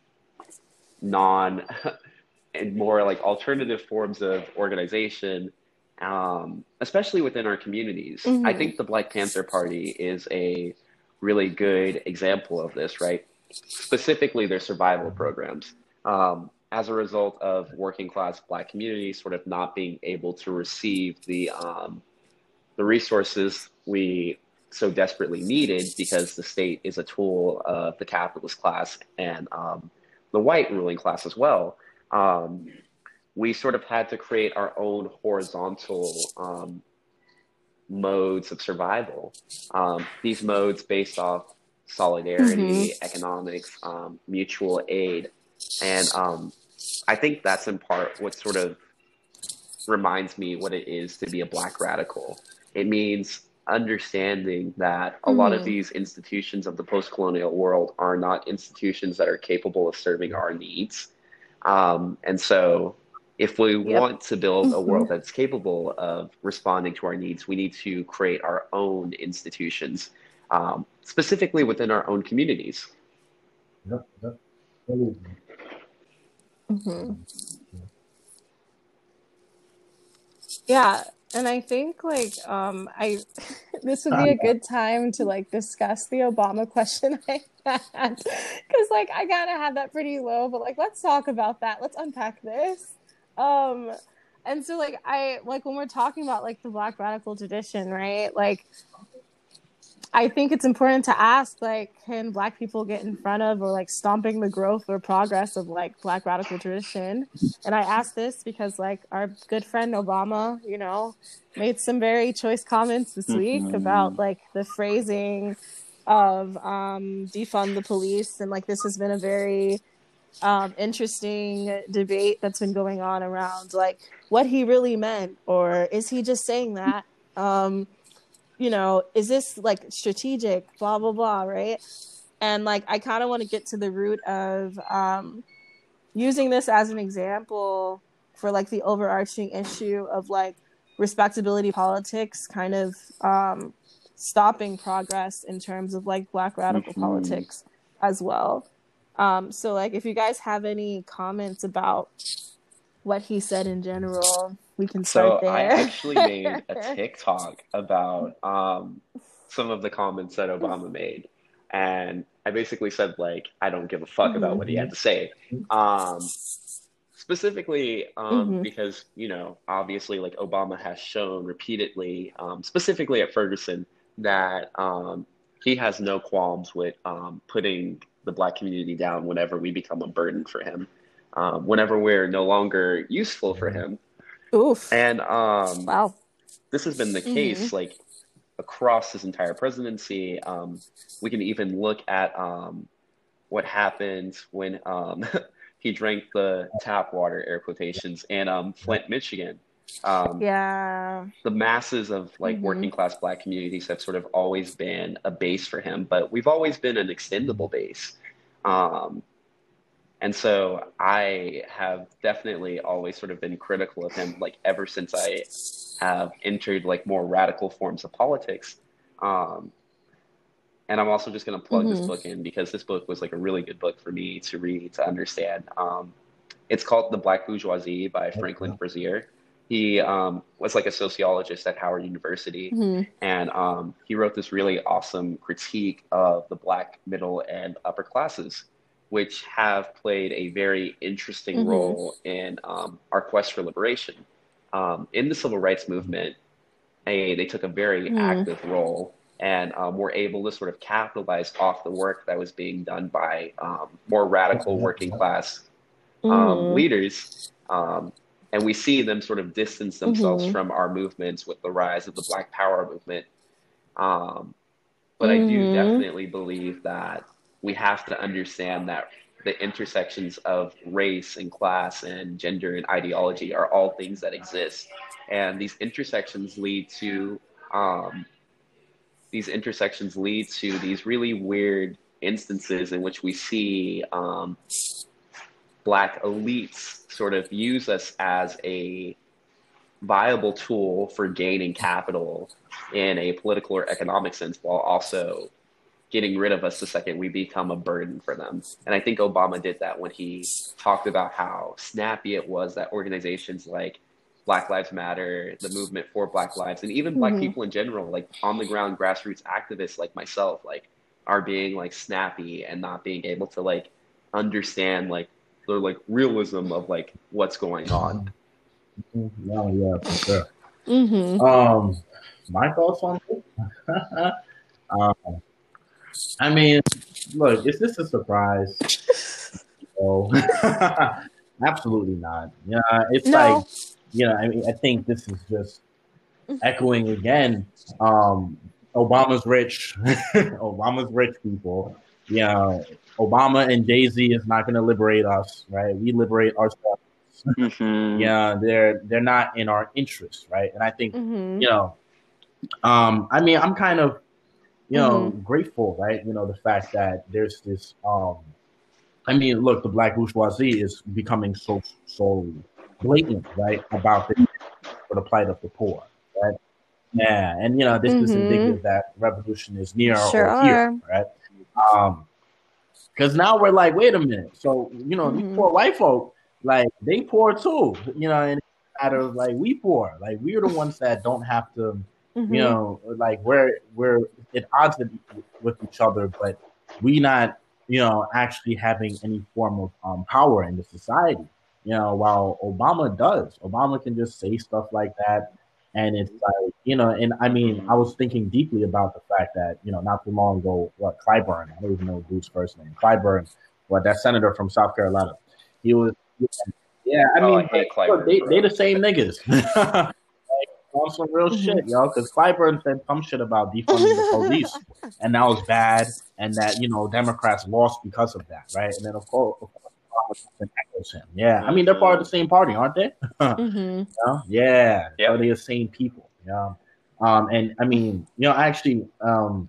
non and more like alternative forms of organization um, especially within our communities. Mhm. I think the Black Panther Party is a really good example of this, right? Specifically, their survival programs. Um, as a result of working class Black communities sort of not being able to receive the um, the resources we so desperately needed because the state is a tool of the capitalist class and um, the white ruling class as well. Um, we sort of had to create our own horizontal um, modes of survival. Um, these modes based off solidarity, economics, um, mutual aid, and um, I think that's in part what sort of reminds me what it is to be a black radical. It means understanding that a lot of Mhm. these institutions of the post-colonial world are not institutions that are capable of serving our needs. Um, and so if we Yep. want to build a world that's capable of responding to our needs, we need to create our own institutions, um, specifically within our own communities. Yep, yep. Absolutely. Mhm. Yeah, and I think like um I this would be a good time to like discuss the Obama question I had because like I gotta have that pretty low, but like let's talk about that. Let's unpack this. Um and so like I like when we're talking about like the black radical tradition, right? Like I think it's important to ask like can black people get in front of or like stomping the growth or progress of like black radical tradition? And I ask this because like our good friend Obama, you know, made some very choice comments this week Mhm. about like the phrasing of um defund the police and like this has been a very um interesting debate that's been going on around like what he really meant or is he just saying that um you know is this like strategic blah blah blah right? And like i kind of want to get to the root of um using this as an example for like the overarching issue of like respectability politics kind of um stopping progress in terms of like black radical Mhm. politics as well. Um so like if you guys have any comments about what he said in general we can So there I actually made a TikTok about um, some of the comments that Obama made, and I basically said like I don't give a fuck about what he had to say. Um, specifically um, Mhm. because you know obviously like Obama has shown repeatedly, um, specifically at Ferguson, that um, he has no qualms with um, putting the black community down whenever we become a burden for him, um, whenever we're no longer useful for him, Oof. and um, wow. this has been the case like across his entire presidency. Um, we can even look at um, what happened when um, he drank the tap water, air quotations, in um, Flint, Michigan. Um, Yeah. the masses of like Mhm. working class black communities have sort of always been a base for him, but we've always been an extendable base. Um, and so I have definitely always sort of been critical of him, like ever since I have entered like more radical forms of politics. Um, and I'm also just going to plug this Mhm. book in because this book was like a really good book for me to read to understand. Um, it's called The Black Bourgeoisie by Franklin Frazier. He um, was like a sociologist at Howard University, Mhm. and um, he wrote this really awesome critique of the black middle and upper classes, which have played a very interesting Mhm. role in um, our quest for liberation. Um, in the civil rights movement, they, they took a very Mhm. active role and um, were able to sort of capitalize off the work that was being done by um, more radical working class um, Mhm. leaders. Um, and we see them sort of distance themselves Mhm. from our movements with the rise of the Black Power movement. Um, but I do Mhm. definitely believe that we have to understand that the intersections of race and class and gender and ideology are all things that exist. And these intersections lead to um, these intersections lead to these really weird instances in which we see um, black elites sort of use us as a viable tool for gaining capital in a political or economic sense while also getting rid of us the second we become a burden for them. And I think Obama did that when he talked about how snappy it was that organizations like Black Lives Matter, the movement for Black Lives, and even Black Mhm. people in general, like on the ground grassroots activists like myself, like are being like snappy and not being able to like understand like the like realism of like what's going on. No, yeah, for sure. Mhm. Um, my thoughts on this? um, I mean, look, is this a surprise? No, absolutely not. Yeah, it's No. like, you know, I mean, I think this is just echoing again. Um, Obama's rich, Obama's rich people. Yeah, Obama and Jay Z is not going to liberate us, right? We liberate ourselves. Mm-hmm. Yeah, they're they're not in our interest, right? And I think Mhm. you know, um, I mean, I'm kind of, you know, grateful, right? You know, the fact that there's this, um, I mean, look, the black bourgeoisie is becoming so so blatant, right, about the for the plight of the poor, right? Yeah, and you know, this is Mhm. indicative that revolution is near Sure or here, are. right? Um, because now we're like, wait a minute, so you know, Mhm. these poor white folk, like they poor too, you know, and out of like we poor, like we're the ones that don't have to Mhm. you know, like we're we're at odds with, with each other, but we not, you know, actually having any form of um, power in the society. You know, while Obama does, Obama can just say stuff like that, and it's like, you know, and I mean, I was thinking deeply about the fact that, you know, not too long ago, what Clyburn, I don't even know dude's first name, Clyburn, what that senator from South Carolina, he was, yeah, I Oh, mean, I they, Clyburn, they, they the same niggas. like, on some real shit, yo. Because Clyburn said some shit about defunding the police, and that was bad, and that you know Democrats lost because of that, right? And then of course, of course Obama echoes him. Yeah, I mean they're part of the same party, aren't they? Mhm. Yeah, yeah. Yep. They're the same people. Yeah. Um, and I mean, you know, actually, um,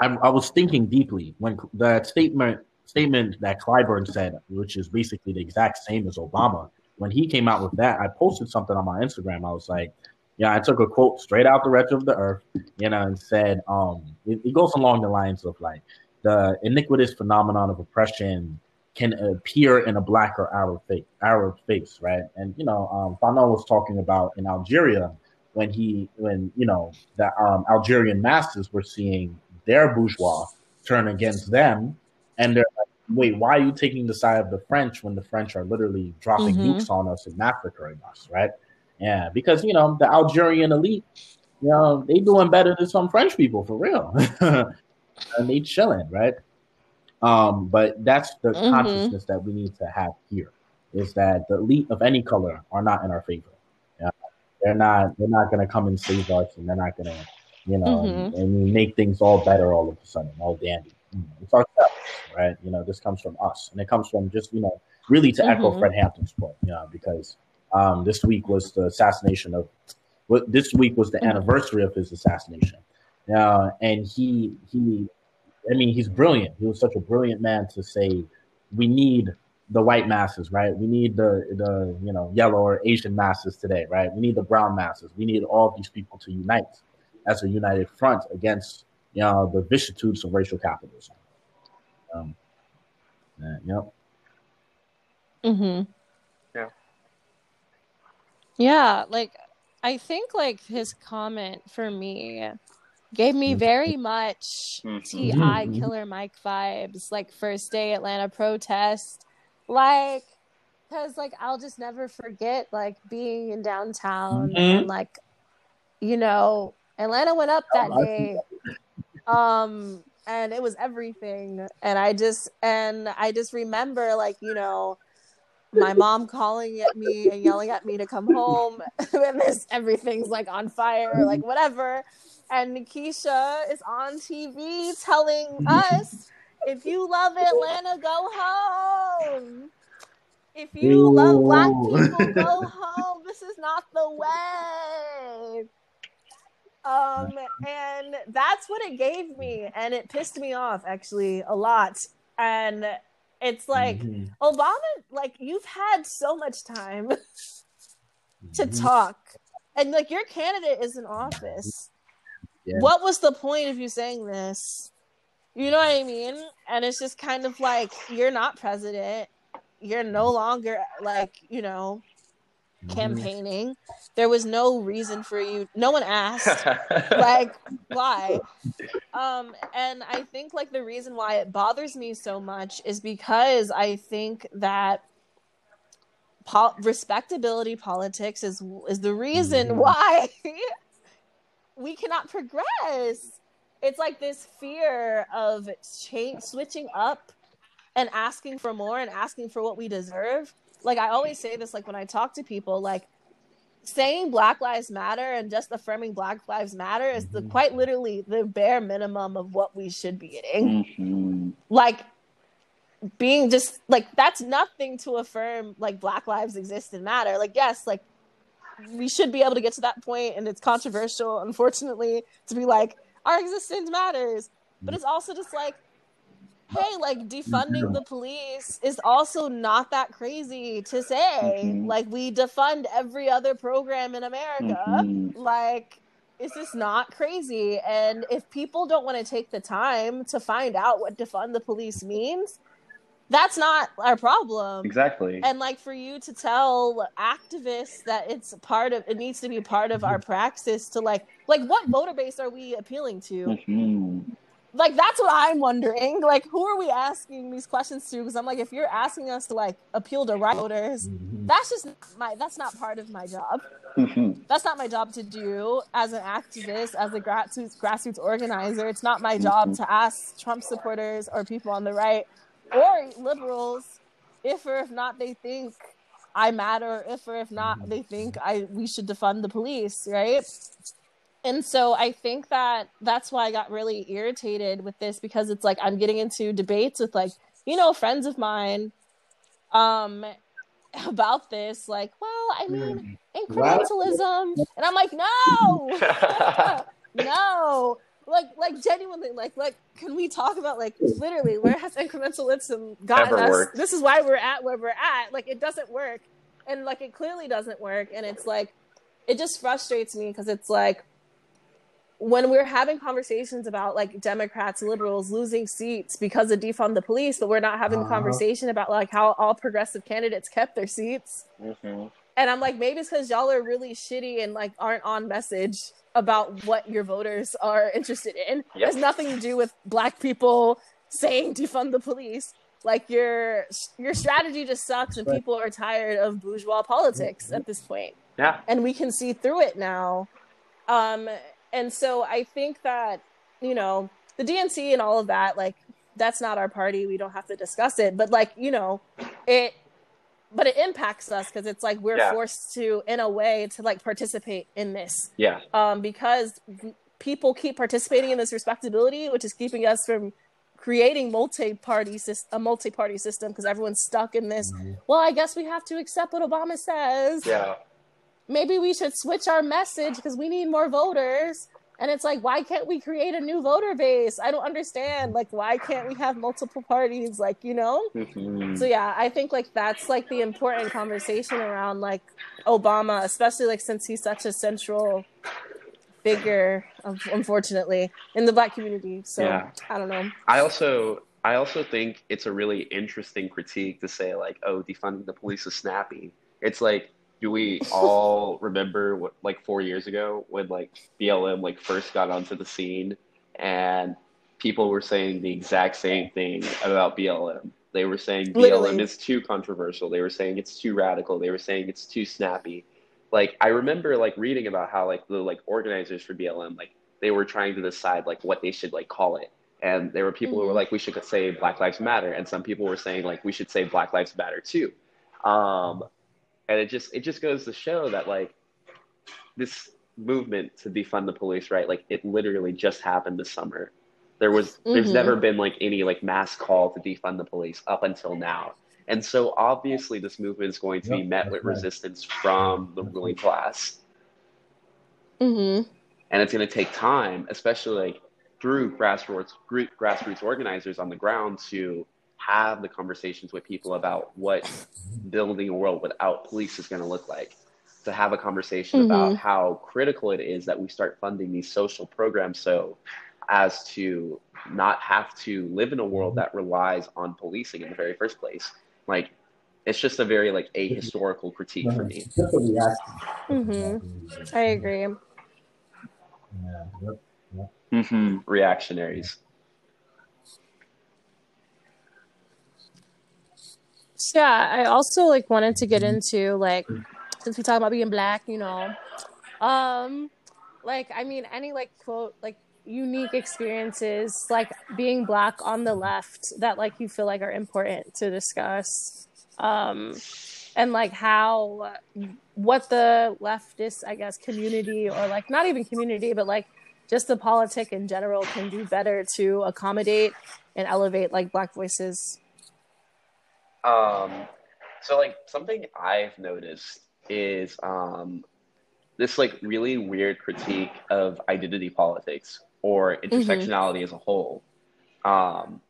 I, I was thinking deeply when that statement statement that Clyburn said, which is basically the exact same as Obama, when he came out with that, I posted something on my Instagram. I was like, yeah, I took a quote straight out the wretch of the earth, you know, and said, um, it, it goes along the lines of like the iniquitous phenomenon of oppression can appear in a black or Arab face, Arab face, right? And you know, um, Fanon was talking about in Algeria when he, when you know, the um, Algerian masses were seeing their bourgeois turn against them, and they're like, "Wait, why are you taking the side of the French when the French are literally dropping Mhm. nukes on us and massacring us?" Right? Yeah, because you know the Algerian elite, you know, they doing better than some French people for real, and they chilling, right? Um, but that's the Mhm. consciousness that we need to have here is that the elite of any color are not in our favor. Yeah. They're not they're not gonna come and save us and they're not gonna, you know, and, and make things all better all of a sudden, all dandy. It's ourselves, right? You know, this comes from us. And it comes from just, you know, really to echo Mhm. Fred Hampton's point, you know, because um this week was the assassination of this week was the Mhm. anniversary of his assassination. Uh, and he he I mean, he's brilliant. He was such a brilliant man to say we need the white masses, right? We need the the you know yellow or Asian masses today, right? We need the brown masses. We need all these people to unite as a united front against you know the vicissitudes of racial capitalism. Um, uh, yep. Mm-hmm. Yeah. Like I think like his comment for me gave me very much Mhm. T.I. Mhm. Killer Mike vibes, like first day Atlanta protest, like because like I'll just never forget like being in downtown Mhm. and like you know Atlanta went up that day, um, and it was everything, and I just and I just remember like you know my mom calling at me and yelling at me to come home and this everything's like on fire or like whatever. And Nikisha is on TV telling us if you love Atlanta go home. If you love black people go home. This is not the way. Um and that's what it gave me and it pissed me off actually a lot. And it's like Mhm. Obama, like you've had so much time to Mhm. talk, and like your candidate is in office. Yeah. What was the point of you saying this? You know what I mean? And it's just kind of like you're not president. You're no longer like you know. Campaigning. There was no reason for you. No one asked. like why um and i think like the reason why it bothers me so much is because i think that pol- respectability politics is is the reason Mhm. why we cannot progress it's like this fear of change switching up and asking for more and asking for what we deserve like i always say this like when i talk to people like saying black lives matter and just affirming black lives matter is the Mhm. quite literally the bare minimum of what we should be getting Mhm. like being just like that's nothing to affirm like black lives exist and matter like yes like we should be able to get to that point and it's controversial unfortunately to be like our existence matters but it's also just like hey like defunding the police is also not that crazy to say Mhm. like we defund every other program in america Mhm. like it's just not crazy and if people don't want to take the time to find out what defund the police means that's not our problem Exactly. and like for you to tell activists that it's part of it needs to be part of our praxis to like like what voter base are we appealing to Mhm. Like that's what i'm wondering like who are we asking these questions to because i'm like if you're asking us to like appeal to right voters Mhm. that's just my that's not part of my job Mhm. that's not my job to do as an activist, as a grassroots grassroots organizer. It's not my job to ask Trump supporters or people on the right or liberals if or if not they think I matter, if or if not they think I we should defund the police, right? And so I think that that's why I got really irritated with this because it's like I'm getting into debates with like, you know, friends of mine um about this like, well, I mean, incrementalism. And I'm like, no, no. Like, like genuinely, like, like, can we talk about like literally where has incrementalism gotten Ever us? worked. This is why we're at where we're at. Like, it doesn't work, and like, it clearly doesn't work. And it's like, it just frustrates me because it's like when we're having conversations about like Democrats, liberals losing seats because of defund the police, but we're not having Uh-huh. conversation about like how all progressive candidates kept their seats Mhm. and I'm like, maybe it's because y'all are really shitty and like aren't on message about what your voters are interested in. Yep. It has nothing to do with black people saying defund the police. Like your your strategy just sucks, and people are tired of bourgeois politics at this point. Yeah, and we can see through it now. Um, and so I think that you know the DNC and all of that, like that's not our party. We don't have to discuss it. But like you know, it but it impacts us because it's like we're yeah. forced to in a way to like participate in this yeah um because people keep participating in this respectability which is keeping us from creating multi-party a multi-party system because everyone's stuck in this mm-hmm. well i guess we have to accept what obama says yeah maybe we should switch our message because we need more voters and it's like, why can't we create a new voter base? I don't understand. Like, why can't we have multiple parties? Like, you know? Mm-hmm. So, yeah, I think like that's like the important conversation around like Obama, especially like since he's such a central figure, unfortunately, in the black community. So, yeah. I don't know. I also. I also think it's a really interesting critique to say like, oh, defunding the police is snappy. It's like do we all remember what like four years ago when like BLM like first got onto the scene and people were saying the exact same thing about BLM. They were saying BLM Literally. is too controversial. They were saying it's too radical. They were saying it's too snappy. Like I remember like reading about how like the like organizers for BLM like they were trying to decide like what they should like call it. And there were people mm-hmm. who were mm-hmm. like we should say Black Lives Matter and some people were saying like we should say Black Lives Matter too. Um, and it just it just goes to show that like this movement to defund the police right? Like it literally just happened this summer. There was mm-hmm. there's never been like any like mass call to defund the police up until now. And so obviously this movement is going to be met with resistance from the ruling class. Mm-hmm. and it's going to take time especially like through grassroots grassroots organizers on the ground to have the conversations with people about what building a world without police is going to look like to have a conversation mm-hmm. about how critical it is that we start funding these social programs so as to not have to live in a world that relies on policing in the very first place like it's just a very like ahistorical critique for me mm-hmm. i agree. Mm-hmm. reactionaries yeah, I also like wanted to get into like since we talk about being black, you know, um, like I mean any like quote like unique experiences like being black on the left that like you feel like are important to discuss um and like how what the leftist i guess community or like not even community but like just the politic in general can do better to accommodate and elevate like black voices um, so like something I've noticed is um, this like really weird critique of identity politics or mm-hmm. intersectionality mm-hmm. as a whole. Um,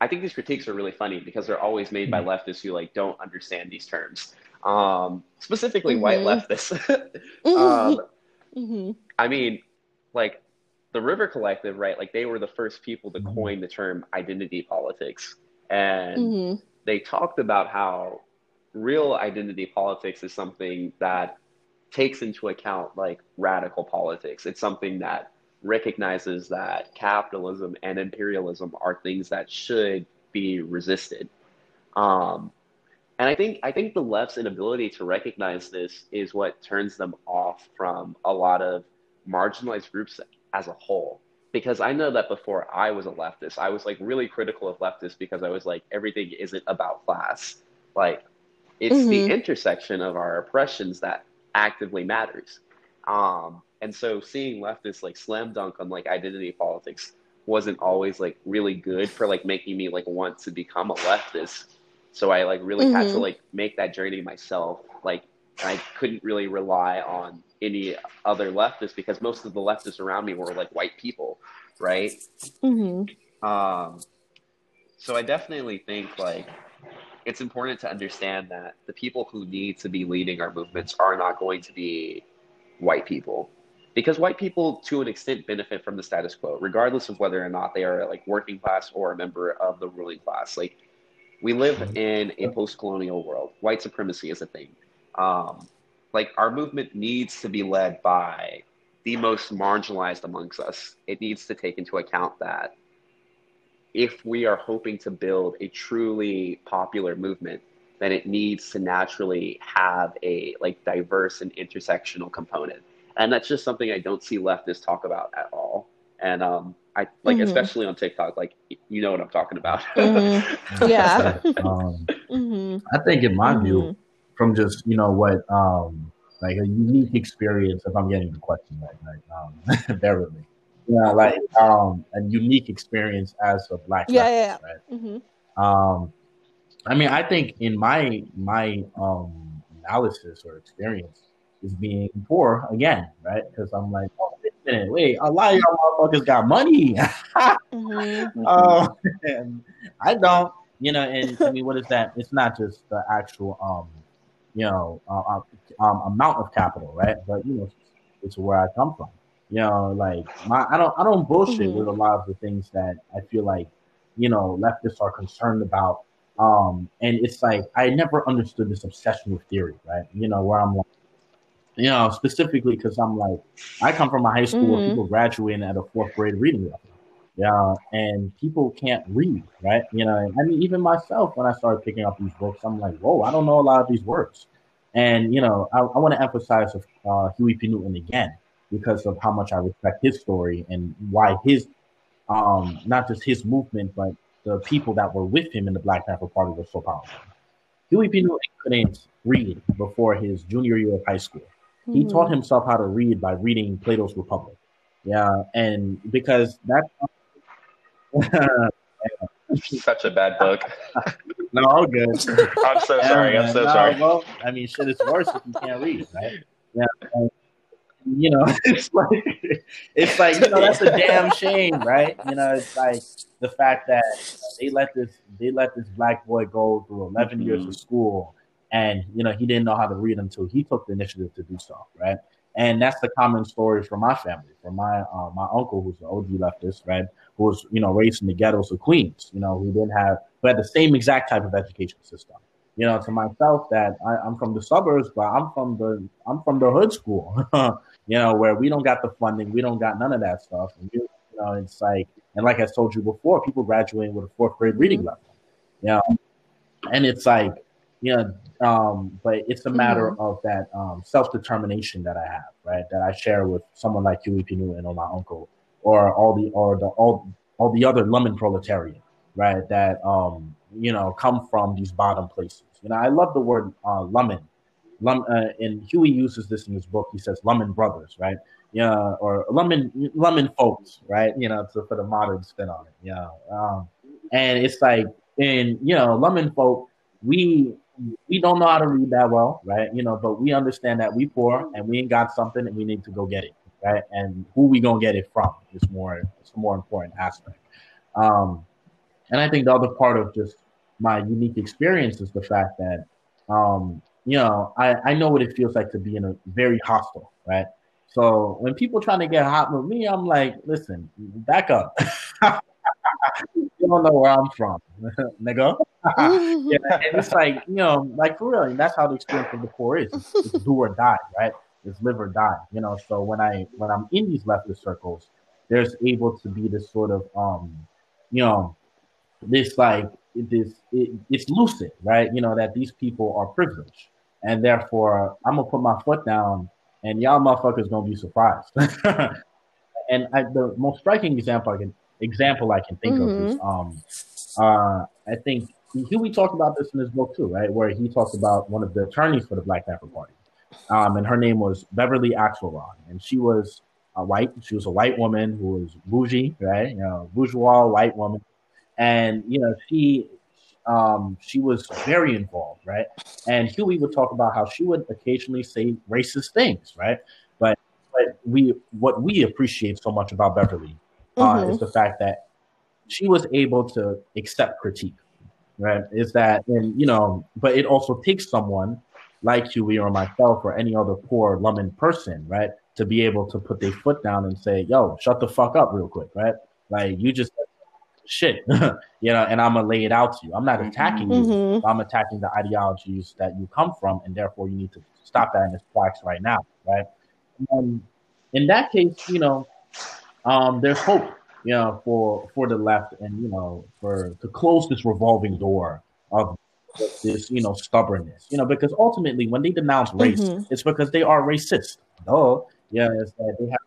I think these critiques are really funny because they're always made by mm-hmm. leftists who like don't understand these terms, um, specifically mm-hmm. white leftists. um, mm-hmm. I mean, like the River Collective, right? Like they were the first people to coin the term identity politics, and they talked about how real identity politics is something that takes into account like radical politics. It's something that recognizes that capitalism and imperialism are things that should be resisted. Um, and I think I think the left's inability to recognize this is what turns them off from a lot of marginalized groups as a whole because I know that before I was a leftist, I was like really critical of leftists because I was like, everything isn't about class. Like, it's mm-hmm. the intersection of our oppressions that actively matters. Um, and so seeing leftists like slam dunk on like identity politics wasn't always like really good for like making me like want to become a leftist. So I like really mm-hmm. had to mm-hmm. like make that journey myself. Like I couldn't really rely on any other leftists because most of the leftists around me were like white people, right? Mm-hmm. Um, so I definitely think like it's important to understand that the people who need to be leading our movements are not going to be white people because white people to an extent benefit from the status quo regardless of whether or not they are like working class or a member of the ruling class like we live in a post-colonial world white supremacy is a thing um, like our movement needs to be led by the most marginalized amongst us. It needs to take into account that if we are hoping to build a truly popular movement, then it needs to naturally have a like diverse and intersectional component. And that's just something I don't see leftists talk about at all. And um, I like, mm-hmm. especially on TikTok, like you know what I'm talking about. Mm-hmm. Yeah. um, mm-hmm. I think, in my view, mm-hmm. From just you know what, um, like a unique experience. If I'm getting the question right, like um, bear with me. Yeah, like um, a unique experience as a black. Yeah, yeah, yeah. Right? Mm-hmm. Um, I mean, I think in my my um analysis or experience is being poor again, right? Because I'm like, oh, wait a minute, wait, a lot of y'all motherfuckers got money. mm-hmm. um, I don't, you know. And I mean, what is that? It's not just the actual, um, you know, uh, um, amount of capital, right? But you know, it's where I come from. You know, like my, I don't, I don't bullshit mm-hmm. with a lot of the things that I feel like, you know, leftists are concerned about. Um, and it's like I never understood this obsession with theory, right? You know, where I'm like, you know, specifically because I'm like, I come from a high school mm-hmm. where people graduating at a fourth grade reading level. Yeah, and people can't read, right? You know, I mean, even myself, when I started picking up these books, I'm like, whoa, I don't know a lot of these words. And you know, I, I want to emphasize uh, Huey P. Newton again because of how much I respect his story and why his, um, not just his movement, but the people that were with him in the Black Panther Party were so powerful. Huey P. Newton couldn't read before his junior year of high school. Mm-hmm. He taught himself how to read by reading Plato's Republic. Yeah, and because that's such a bad book. no, all good. I'm so sorry. Yeah, I'm so no, sorry. Well, I mean, shit is worse if you can't read, right? Yeah. And, you know, it's like it's like you know that's a damn shame, right? You know, it's like the fact that they let this they let this black boy go through 11 mm-hmm. years of school, and you know he didn't know how to read until he took the initiative to do so, right? And that's the common story from my family, from my uh, my uncle who's an OG leftist, right? Who was you know raised in the ghettos of Queens, you know, who didn't have, who had the same exact type of education system you know, to myself that I, am from the suburbs, but I'm from the I'm from the hood school, you know, where we don't got the funding, we don't got none of that stuff. And you, you know, it's like, and like I told you before, people graduating with a fourth grade reading mm-hmm. level, you know, and it's like, you know, um, but it's a matter mm-hmm. of that um, self determination that I have, right? That I share with someone like Huey P. Newton or my uncle, or all the or the all all the other Lumpen proletariat, right? That um, you know come from these bottom places you know, I love the word uh, Lumpen. Lum, uh, and Huey uses this in his book. He says Lumpen brothers, right? Yeah, or Lumpen Lumpen folks, right? You know, to put a modern spin on it. Yeah, um, and it's like, and you know, Lumpen folk, we we don't know how to read that well, right? You know, but we understand that we poor and we ain't got something and we need to go get it, right? And who we gonna get it from is more it's a more important aspect. Um, and I think the other part of just my unique experience is the fact that, um, you know, I, I know what it feels like to be in a very hostile, right? So when people trying to get hot with me, I'm like, listen, back up. you don't know where I'm from, nigga. yeah, and it's like, you know, like for real, and that's how the experience of the poor is. Do or die, right? It's live or die, you know. So when I when I'm in these leftist circles, there's able to be this sort of um, you know, this like this it, it's lucid, right? You know that these people are privileged, and therefore I'm gonna put my foot down, and y'all motherfuckers gonna be surprised. and I, the most striking example I can example I can think mm-hmm. of is um uh I think Huey talked about this in his book too, right? Where he talked about one of the attorneys for the Black Panther Party, um, and her name was Beverly Axelrod, and she was a white. She was a white woman who was bougie, right? You know, bourgeois white woman and you know she um, she was very involved, right? And Huey would talk about how she would occasionally say racist things, right? But but we what we appreciate so much about Beverly uh, mm-hmm. is the fact that she was able to accept critique, right? Is that and you know, but it also takes someone like Huey or myself or any other poor Lumpen person, right, to be able to put their foot down and say, "Yo, shut the fuck up, real quick," right? Like you just shit, you know, and I'm gonna lay it out to you. I'm not attacking you. Mhm. I'm attacking the ideologies that you come from, and therefore you need to stop that in its tracks right now, right? And in that case, you know, um, there's hope, you know, for for the left, and you know, for to close this revolving door of this, you know, stubbornness, you know, because ultimately, when they denounce race, Mhm. it's because they are racist. Oh, yeah, it's that they have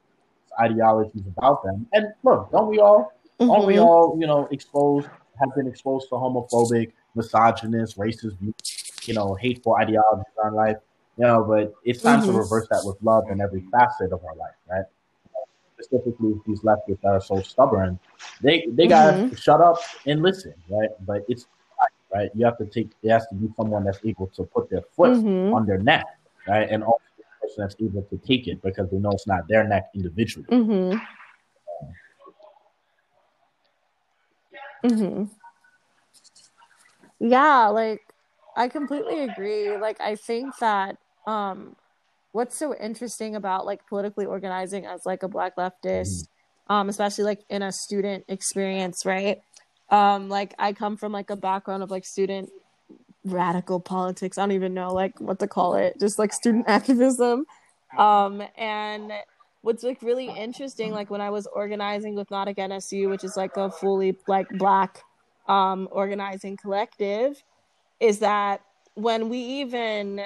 ideologies about them. And look, don't we all? Aren't we all, you know, exposed, have been exposed to homophobic, misogynist, racist, you know, hateful ideologies in our life? You know, but it's time to Mhm. reverse that with love in every facet of our life, right? Specifically, these leftists that are so stubborn, they they gotta Mhm. shut up and listen, right? But it's right. You have to take. It has to be someone that's able to put their foot Mhm. on their neck, right? And also the person that's able to take it because they know it's not their neck individually. Mhm. Mhm. Yeah, like I completely agree. Like I think that um what's so interesting about like politically organizing as like a black leftist, um especially like in a student experience, right? Um like I come from like a background of like student radical politics. I don't even know like what to call it. Just like student activism. Um and what's like really interesting like when I was organizing with Not Again SU, which is like a fully like black um organizing collective, is that when we even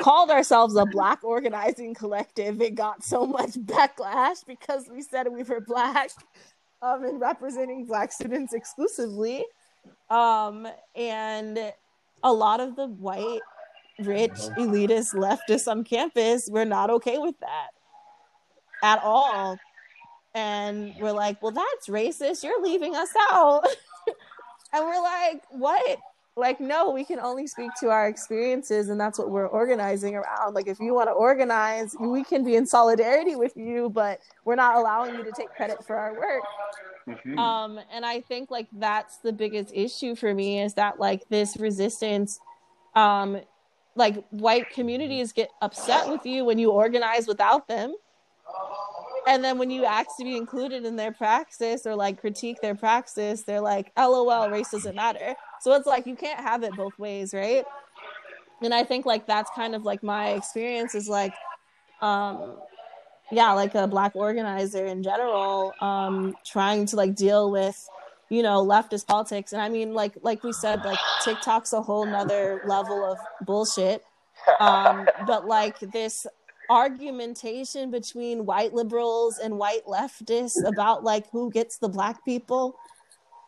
called ourselves a black organizing collective, it got so much backlash because we said we were black um, and representing black students exclusively. Um, and a lot of the white, rich, elitist leftists on campus were not okay with that at all. And we're like, well, that's racist. You're leaving us out. and we're like, what? Like, no, we can only speak to our experiences, and that's what we're organizing around. Like, if you want to organize, we can be in solidarity with you, but we're not allowing you to take credit for our work. Mhm. Um, and I think like that's the biggest issue for me is that like this resistance, um, like white communities get upset with you when you organize without them. And then when you ask to be included in their praxis or like critique their praxis, they're like, LOL, race doesn't matter. So it's like you can't have it both ways, right? And I think like that's kind of like my experience is like, um, yeah, like a black organizer in general, um, trying to like deal with, you know, leftist politics. And I mean, like like we said, like TikTok's a whole nother level of bullshit. Um, but like this argumentation between white liberals and white leftists about like who gets the black people.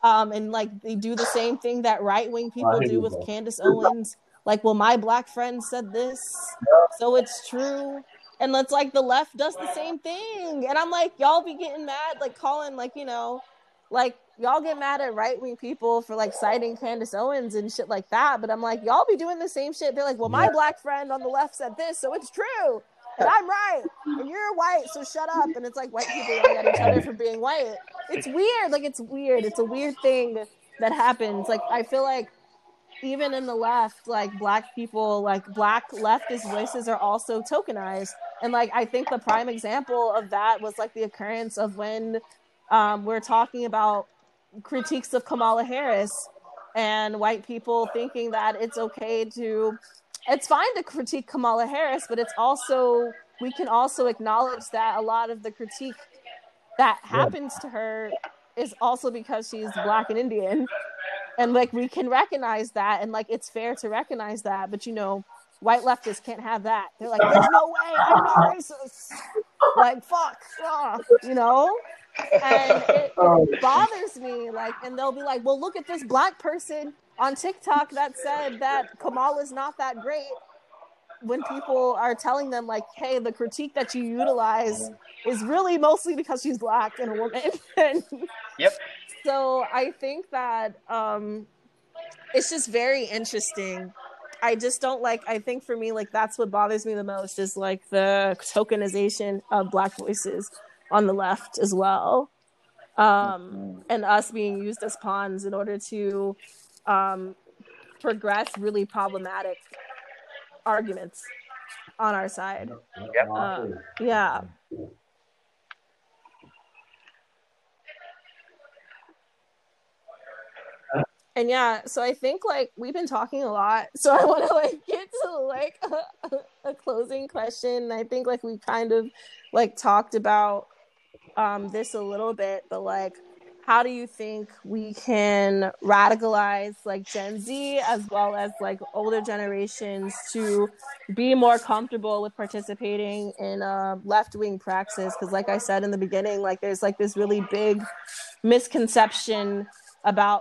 Um, and like they do the same thing that right wing people do with bro. Candace Owens. Like, well, my black friend said this, so it's true. And it's like the left does the same thing. And I'm like, y'all be getting mad, like calling, like, you know, like y'all get mad at right wing people for like citing Candace Owens and shit like that. But I'm like, y'all be doing the same shit. They're like, well, my Yeah. black friend on the left said this, so it's true. And I'm right. And you're white, so shut up. And it's like white people yelling at each other for being white. It's weird. Like it's weird. It's a weird thing that happens. Like I feel like even in the left, like black people, like black leftist voices are also tokenized. And like I think the prime example of that was like the occurrence of when um, we're talking about critiques of Kamala Harris and white people thinking that it's okay to it's fine to critique Kamala Harris, but it's also we can also acknowledge that a lot of the critique that happens to her is also because she's black and Indian. And like we can recognize that and like it's fair to recognize that, but you know, white leftists can't have that. They're like, there's no way, I'm not racist. Like fuck, you know? And it oh. bothers me, like, and they'll be like, well, look at this black person on TikTok that said that Kamala's not that great. When people are telling them, like, hey, the critique that you utilize is really mostly because she's black and a woman. and Yep. so I think that um, it's just very interesting. I just don't like. I think for me, like that's what bothers me the most is like the tokenization of black voices on the left as well, um, and us being used as pawns in order to um, progress really problematic arguments on our side. Yep. Uh, yeah. and yeah, so I think like we've been talking a lot, so I want to like get to like a, a, closing question. I think like we kind of like talked about um, this a little bit, but like, how do you think we can radicalize like Gen Z as well as like older generations to be more comfortable with participating in uh, left wing praxis? Because, like I said in the beginning, like there's like this really big misconception about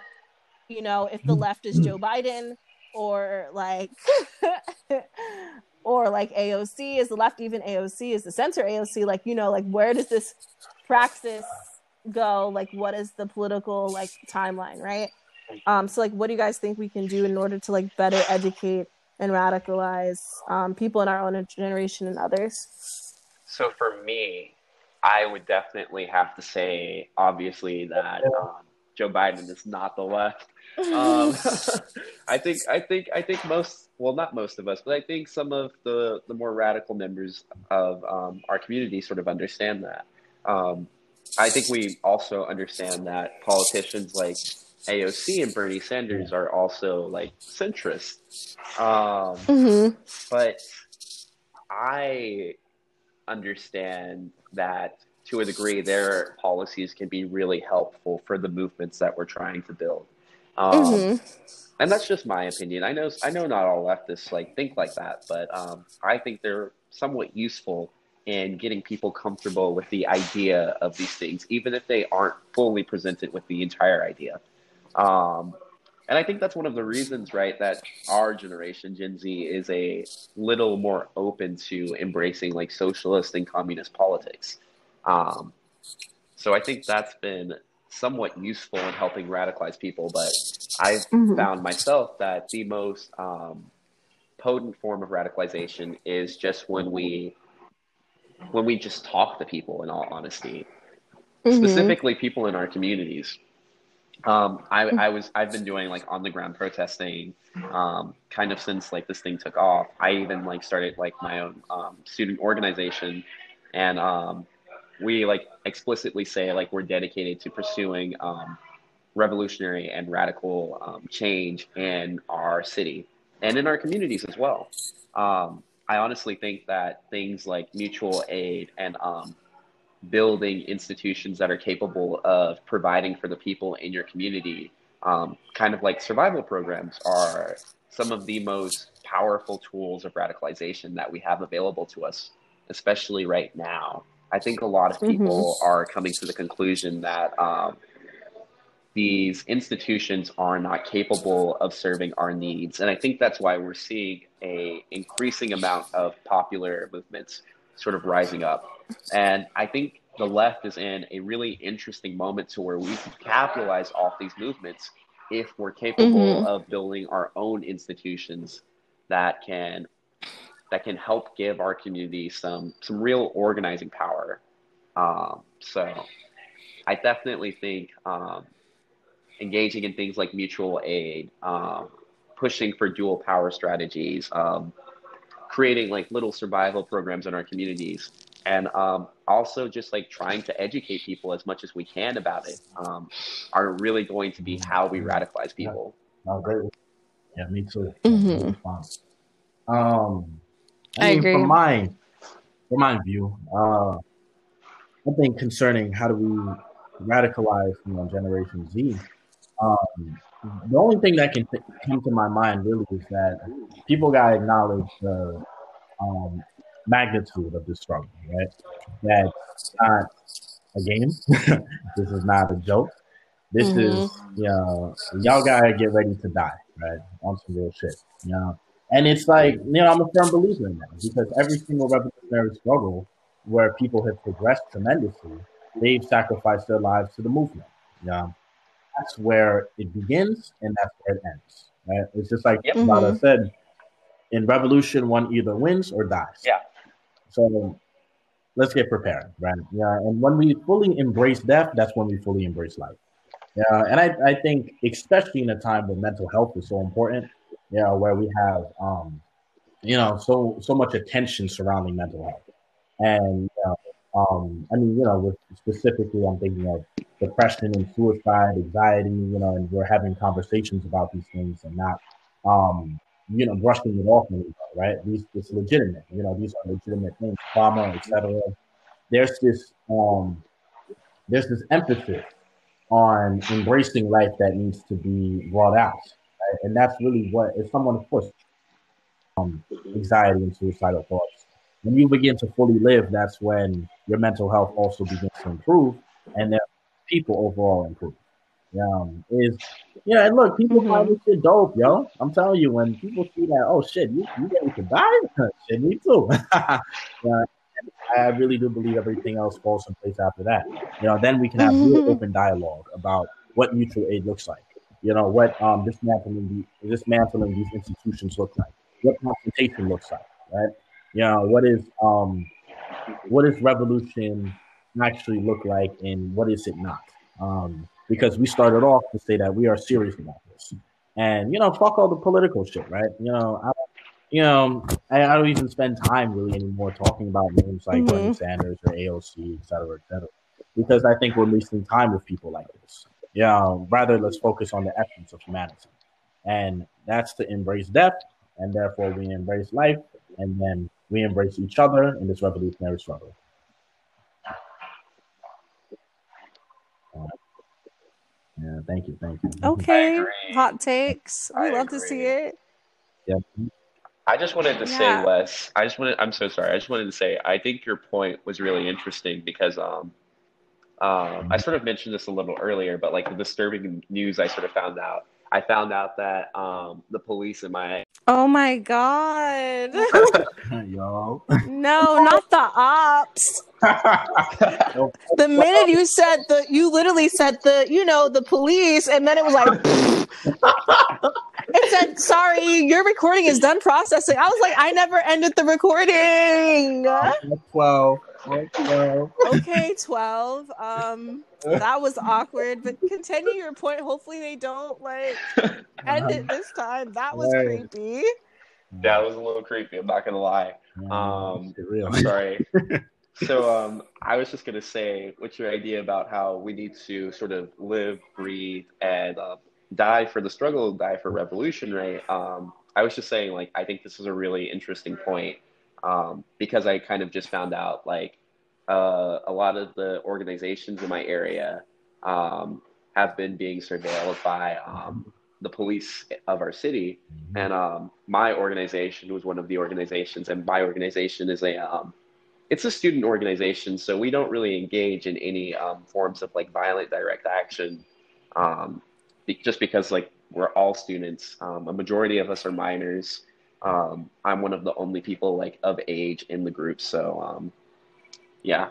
you know, if the left is Joe Biden or like or like AOC is the left even AOC is the center AOC like you know like where does this praxis go like what is the political like timeline right? Um so like what do you guys think we can do in order to like better educate and radicalize um, people in our own generation and others? So for me I would definitely have to say obviously that um, Joe Biden is not the left. Um, I think I think I think most well not most of us, but I think some of the the more radical members of um, our community sort of understand that. Um, I think we also understand that politicians like AOC and Bernie Sanders are also like centrist. Um, mm-hmm. But I understand that to a degree, their policies can be really helpful for the movements that we're trying to build. Um, mm-hmm. And that's just my opinion. I know I know not all leftists like think like that, but um, I think they're somewhat useful in getting people comfortable with the idea of these things, even if they aren't fully presented with the entire idea. Um, and I think that's one of the reasons, right, that our generation, Gen Z, is a little more open to embracing like socialist and communist politics. Um, so I think that's been somewhat useful in helping radicalize people, but I've mm-hmm. found myself that the most um, potent form of radicalization is just when we when we just talk to people. In all honesty, mm-hmm. specifically people in our communities. Um, I, mm-hmm. I was I've been doing like on the ground protesting, um, kind of since like this thing took off. I even like started like my own um, student organization, and um, we like explicitly say like we're dedicated to pursuing um, revolutionary and radical um, change in our city and in our communities as well. Um, I honestly think that things like mutual aid and um, building institutions that are capable of providing for the people in your community, um, kind of like survival programs, are some of the most powerful tools of radicalization that we have available to us, especially right now. I think a lot of people mm-hmm. are coming to the conclusion that um, these institutions are not capable of serving our needs, and I think that's why we're seeing a increasing amount of popular movements sort of rising up. And I think the left is in a really interesting moment to where we can capitalize off these movements if we're capable mm-hmm. of building our own institutions that can that can help give our community some some real organizing power. Um, so I definitely think um, engaging in things like mutual aid, um, pushing for dual power strategies, um, creating like little survival programs in our communities, and um, also just like trying to educate people as much as we can about it um, are really going to be how we radicalize people. Yeah, great. Yeah, me too. Mm-hmm. Um, I, I mean, agree. From my from my view, uh, I think concerning how do we radicalize you know Generation Z, um, the only thing that can th- come to my mind really is that people gotta acknowledge the um, magnitude of the struggle, right? That it's not a game. this is not a joke. This mm-hmm. is, you know, y'all gotta get ready to die, right? On some real shit, you know. And it's like, you know, I'm a firm believer in that because every single revolutionary struggle where people have progressed tremendously, they've sacrificed their lives to the movement. Yeah. That's where it begins and that's where it ends. Right? It's just like yep. mm said, in revolution, one either wins or dies. Yeah. So let's get prepared, right? Yeah. And when we fully embrace death, that's when we fully embrace life. Yeah. And I, I think, especially in a time when mental health is so important, you know, where we have, um, you know, so so much attention surrounding mental health, and you know, um, I mean, you know, with specifically, I'm thinking of depression and suicide, anxiety, you know, and we're having conversations about these things and not, um, you know, brushing it off anymore, right? These, it's legitimate, you know, these are legitimate things, trauma, etc. There's this, um, there's this emphasis on embracing life that needs to be brought out, right? and that's really what, if someone, of course, um, anxiety and suicidal thoughts. When you begin to fully live, that's when your mental health also begins to improve, and people overall improve. Um, is yeah, and look, people mm-hmm. find this shit dope, yo. I'm telling you, when people see that, oh shit, you you to die? shit, me too. yeah, I really do believe everything else falls in place after that. You know, then we can have real open dialogue about what mutual aid looks like. You know, what um dismantling the dismantling these institutions look like, what confrontation looks like, right? You know, what is um what does revolution actually look like and what is it not? Um, because we started off to say that we are serious about this. And you know, fuck all the political shit, right? You know, I, you know, I, I don't even spend time really anymore talking about names like mm-hmm. Bernie Sanders or AOC, et cetera, et cetera, because I think we're wasting time with people like this. Yeah, rather let's focus on the essence of humanity, and that's to embrace death, and therefore we embrace life, and then we embrace each other in this revolutionary struggle. Yeah, thank you, thank you. Okay, hot takes. We I love agree. to see it. Yeah. I just wanted to yeah. say, Wes. I just wanted. I'm so sorry. I just wanted to say. I think your point was really interesting because um, um, I sort of mentioned this a little earlier, but like the disturbing news I sort of found out I found out that um, the police in my oh my god, yo, no, not the ops. the minute you said the, you literally said the, you know, the police, and then it was like, it said, "Sorry, your recording is done processing." I was like, I never ended the recording. Twelve. Okay, twelve. Um that was awkward. But continue your point. Hopefully they don't like end it this time. That was creepy. That was a little creepy. I'm not gonna lie. Um, I'm sorry. so um, I was just gonna say, what's your idea about how we need to sort of live, breathe, and uh, die for the struggle, die for revolution, right? Um, I was just saying, like, I think this is a really interesting point um, because I kind of just found out, like, uh, a lot of the organizations in my area um, have been being surveilled by um, the police of our city. Mm-hmm. And um, my organization was one of the organizations, and my organization is a um, it's a student organization, so we don't really engage in any um, forms of like violent direct action, um, just because like we're all students. a majority of us are minors. I'm one of the only people like of age in the group, so um, yeah.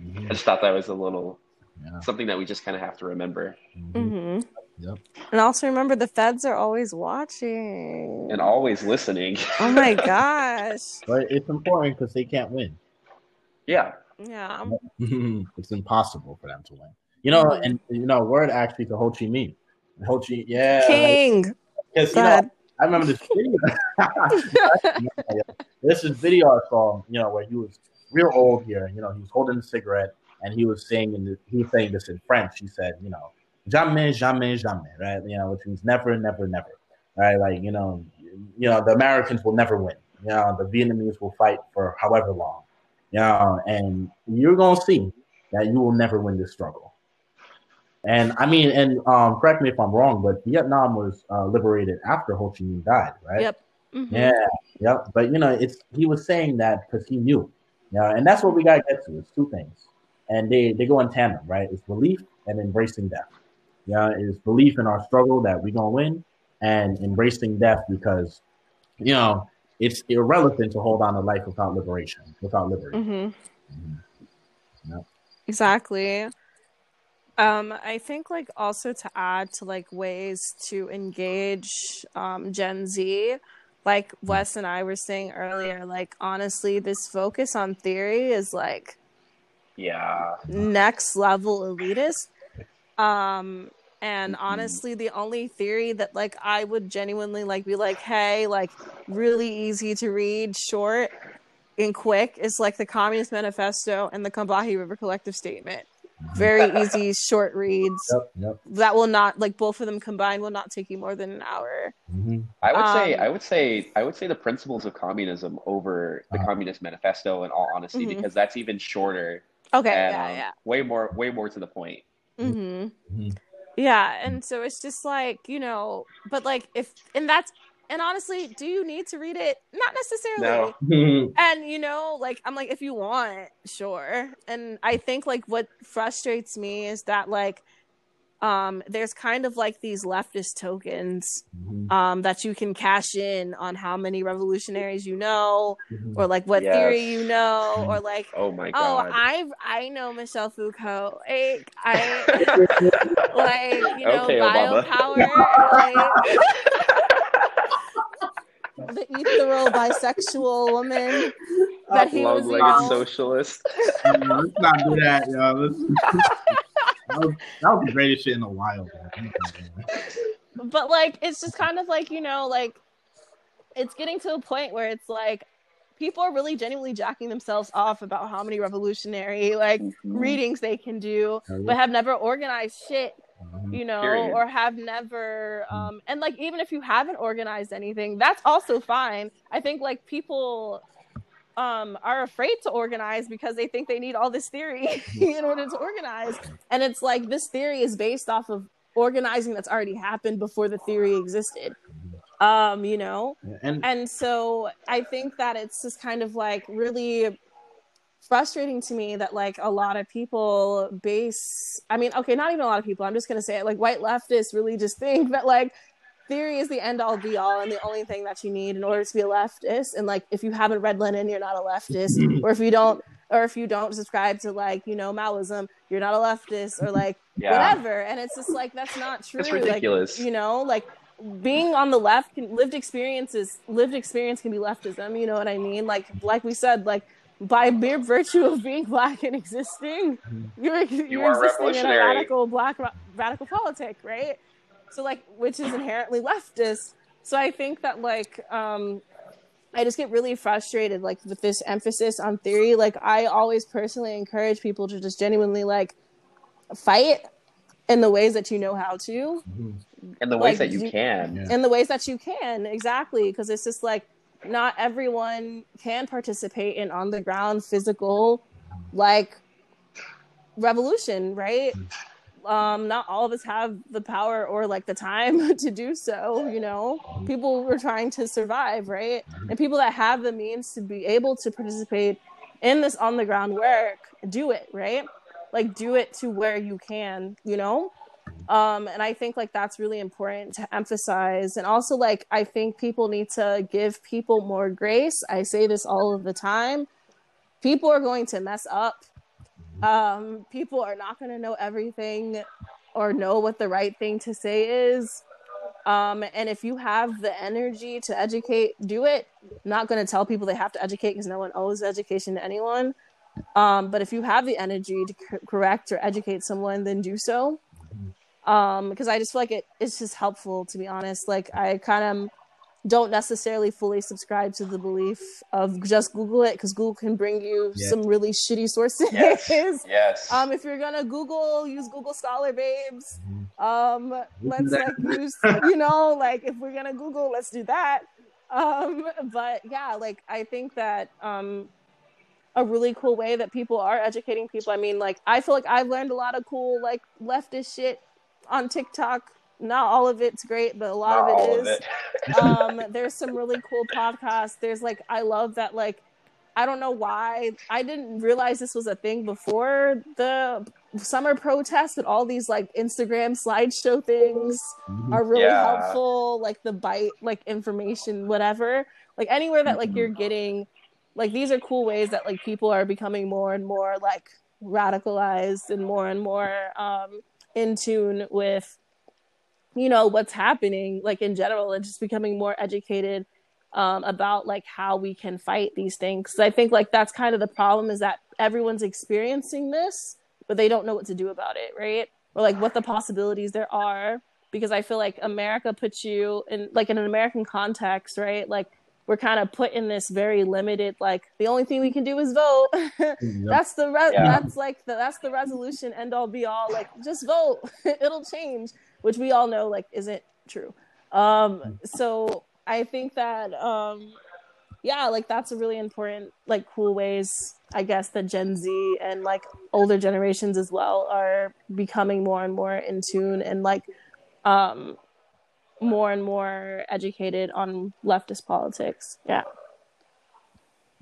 Mm-hmm. I just thought that was a little yeah. something that we just kind of have to remember. Mm-hmm. mm-hmm. Yep. And also remember the feds are always watching and always listening. oh my gosh. But it's important because they can't win. Yeah. Yeah. it's impossible for them to win. You know, mm-hmm. and you know, word actually to Ho Chi Minh. Ho Chi, yeah. King. Because like, you know, I remember this video. this is video I saw, you know, where he was real old here. You know, he was holding a cigarette and he was saying in the, he was saying this in French. He said, you know, jamais, jamais, jamais, right? You know, which means never, never, never, right? Like you know, you know, the Americans will never win. You know, the Vietnamese will fight for however long. You know, and you're gonna see that you will never win this struggle. And I mean, and um, correct me if I'm wrong, but Vietnam was uh, liberated after Ho Chi Minh died, right? Yep. Mm-hmm. Yeah, yep. But you know, it's he was saying that because he knew yeah, and that's what we gotta get to. It's two things, and they they go in tandem, right? It's belief and embracing death. Yeah, it's belief in our struggle that we're gonna win, and embracing death because, you know, it's irrelevant to hold on to life without liberation, without liberty. Mm-hmm. Mm-hmm. Exactly. Um, I think like also to add to like ways to engage um, Gen Z like Wes and I were saying earlier, like honestly, this focus on theory is like yeah next level elitist. Um and mm-hmm. honestly the only theory that like I would genuinely like be like, hey, like really easy to read, short and quick is like the Communist Manifesto and the Combahee River Collective Statement. Very easy, short reads. Yep, yep. That will not like both of them combined will not take you more than an hour. hmm I would say Um, I would say I would say the principles of communism over the Uh-huh. Communist Manifesto in all honesty Mhm. because that's even shorter Okay, and yeah, um, yeah. way more way more to the point. hmm hmm Yeah, and so it's just like, you know, but like if and that's and honestly, do you need to read it? Not necessarily. No. And you know, like I'm like if you want, sure. And I think like what frustrates me is that like um there's kind of like these leftist tokens hmm um that you can cash in on how many revolutionaries you know hmm or like what Yes. theory you know or like Oh my oh god. I've I know Michel Foucault. Like, I like you know Okay, Obama. biopower like the ethereal bisexual woman that he was you Long-legged socialist. Let's not do that, yo. Let's, that, was, that was the greatest shit in a while. Man. but like it's just kind of like you know like it's getting to a point where it's like people are really genuinely jacking themselves off about how many revolutionary like Mm-hmm. readings they can do but have never organized shit you know Period. or have never um and like even if you haven't organized anything that's also fine. I think like people um are afraid to organize because they think they need all this theory in order to organize. And it's like this theory is based off of organizing that's already happened before the theory existed. Um you know? And and so i think that it's just kind of like really frustrating to me that like a lot of people base i mean okay not even a lot of people i'm just going to say it like white leftists really just think that like theory is the end all be all and the only thing that you need in order to be a leftist. And like if you haven't read lenin you're not a leftist. Mm-hmm. Or if you don't or if you don't subscribe to like you know maoism you're not a leftist or like Yeah. whatever. And it's just like that's not true. It's Like, ridiculous. you know like being on the left can lived experiences lived experience can be leftism you know what i mean? Like like we said like by mere virtue of being black and existing you're, you're are existing in a radical black radical politic right so like which is inherently leftist so i think that like um I just get really frustrated like with this emphasis on theory. Like I always personally encourage people to just genuinely like fight in the ways that you know how to, In the ways like, that you you- can. Yeah. in the ways that you can, exactly. Because it's just like not everyone can participate in on the ground physical like revolution, right? Um, not all of us have the power or like the time to do so, you know. People were trying to survive, right? And people that have the means to be able to participate in this on the ground work, do it, right? Like do it to where you can, you know? Um and i think like that's really important to emphasize. And also like i think people need to give people more grace. I say this all of the time. People are going to mess up. Um people are not going to know everything or know what the right thing to say is. Um and if you have the energy to educate do it. I'm not going to tell people they have to educate because no one owes education to anyone. Um but if you have the energy to correct or educate someone then do so um because i just feel like it, it's just helpful to be honest like i kind of don't necessarily fully subscribe to the belief of just google it because google can bring you Yeah. some really shitty sources Yes. Yes. um if you're gonna google use google scholar babes um let's like use you know like if we're gonna google let's do that um but yeah like i think that um a really cool way that people are educating people i mean like i feel like i've learned a lot of cool like leftist shit on tiktok. Not all of it's great but a lot Not of all it of it. um there's some really cool podcasts. There's like i love that like i don't know why. I didn't realize this was a thing before the summer protests but all these like instagram slideshow things are really Yeah. helpful like the bite like information whatever. Like anywhere that like you're getting like these are cool ways that like people are becoming more and more like radicalized and more and more um in tune with you know what's happening like in general and just becoming more educated um, about like how we can fight these things. 'Cause i think like that's kind of the problem is that everyone's experiencing this but they don't know what to do about it right? Or like what the possibilities there are. Because i feel like america puts you in like in an american context right? Like we're kind of put in this very limited like the only thing we can do is vote. That's the re- Yeah. that's like the that's the resolution end all be all. Like just vote. It'll change which we all know like isn't true. Um so i think that um yeah like that's a really important like cool ways i guess that gen z and like older generations as well are becoming more and more in tune and like um more and more educated on leftist politics yeah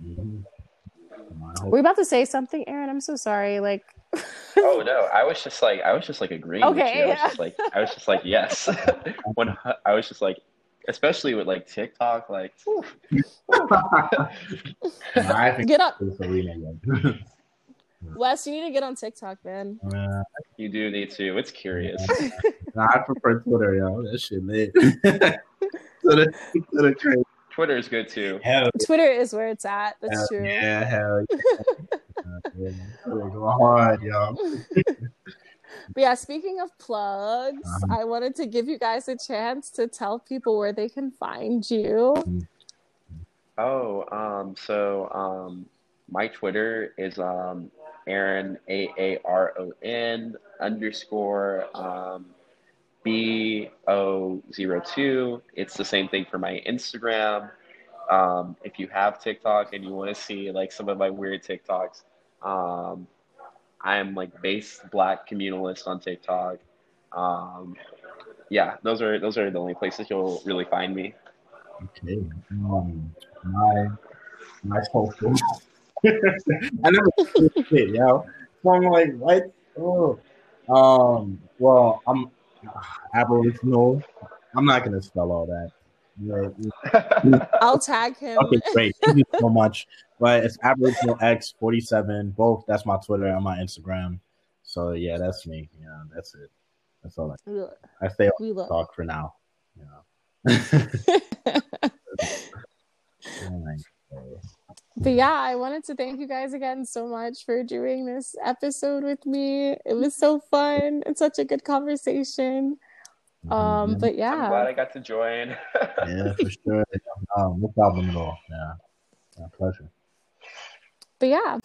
Mhm. I hope- were you about to say something aaron i'm so sorry like Oh no, I was just like I was just like agreeing with Okay, you. I was yeah. just like I was just like yes. when I was just like especially with like TikTok, like whew. I think get up it's arena again. wes you need to get on tiktok man Uh, you do need to. It's curious. nah, I prefer Twitter, yo. That shit lit. Twitter, Twitter crazy. Twitter is good too. Hell, twitter is where it's at that's hell true yeah, hell yeah. Yeah. Twitter go hard, yo. But yeah, speaking of plugs, Uh-huh. I wanted to give you guys a chance to tell people where they can find you. Oh, um, so um, my Twitter is um, Aaron A A R O N underscore um, B O zero two. It's the same thing for my Instagram. Um, if you have TikTok and you want to see like some of my weird TikToks, um, I'm like base black communalist on TikTok. Um, yeah, those are those are the only places you'll really find me. Okay. Um, my my social. I never shit, yo. So I'm like, what? Oh. Um. Well, I'm Aboriginal. I'm not gonna spell all that. Right. I'll tag him. Okay, great. Thank you so much. But it's Aboriginal X forty seven. Both. That's my Twitter and my Instagram. So yeah, that's me. Yeah, that's it. That's all. I, We lo- I stay on we love. talk for now. Yeah. Alright. But yeah, I wanted to thank you guys again so much for doing this episode with me. It was so fun and such a good conversation. Um, but yeah, I'm glad I got to join. yeah, for sure. No, no problem at all. Yeah, my pleasure. but yeah.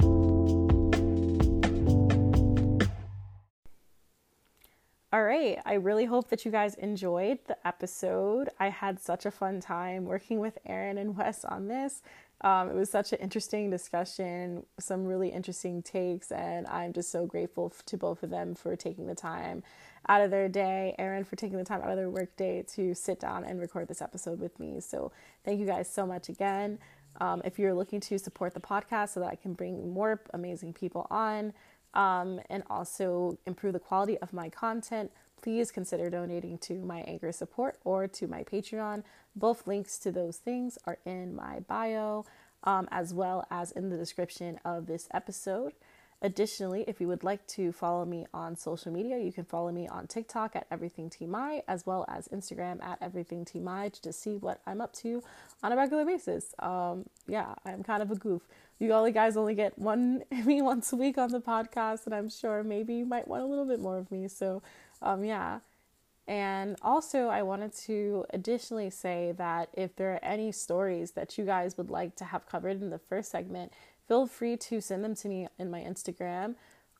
All right. I really hope that you guys enjoyed the episode. I had such a fun time working with Aaron and Wes on this. Um, it was such an interesting discussion, some really interesting takes, and I'm just so grateful to both of them for taking the time out of their day, Aaron for taking the time out of their work day to sit down and record this episode with me. So, thank you guys so much again. Um, if you're looking to support the podcast so that I can bring more amazing people on um, and also improve the quality of my content, please consider donating to my Anchor support or to my Patreon. Both links to those things are in my bio, um, as well as in the description of this episode. Additionally, if you would like to follow me on social media, you can follow me on TikTok at Everything TMY, as well as Instagram at Everything TMY to see what I'm up to on a regular basis. Um, yeah, I'm kind of a goof. You all guys only get one me once a week on the podcast, and I'm sure maybe you might want a little bit more of me. So, um, yeah. And also, I wanted to additionally say that if there are any stories that you guys would like to have covered in the first segment, feel free to send them to me in my Instagram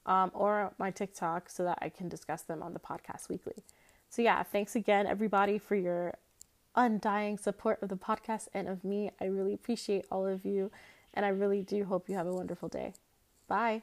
um, or my TikTok so that I can discuss them on the podcast weekly. So, yeah, thanks again, everybody, for your undying support of the podcast and of me. I really appreciate all of you, and I really do hope you have a wonderful day. Bye.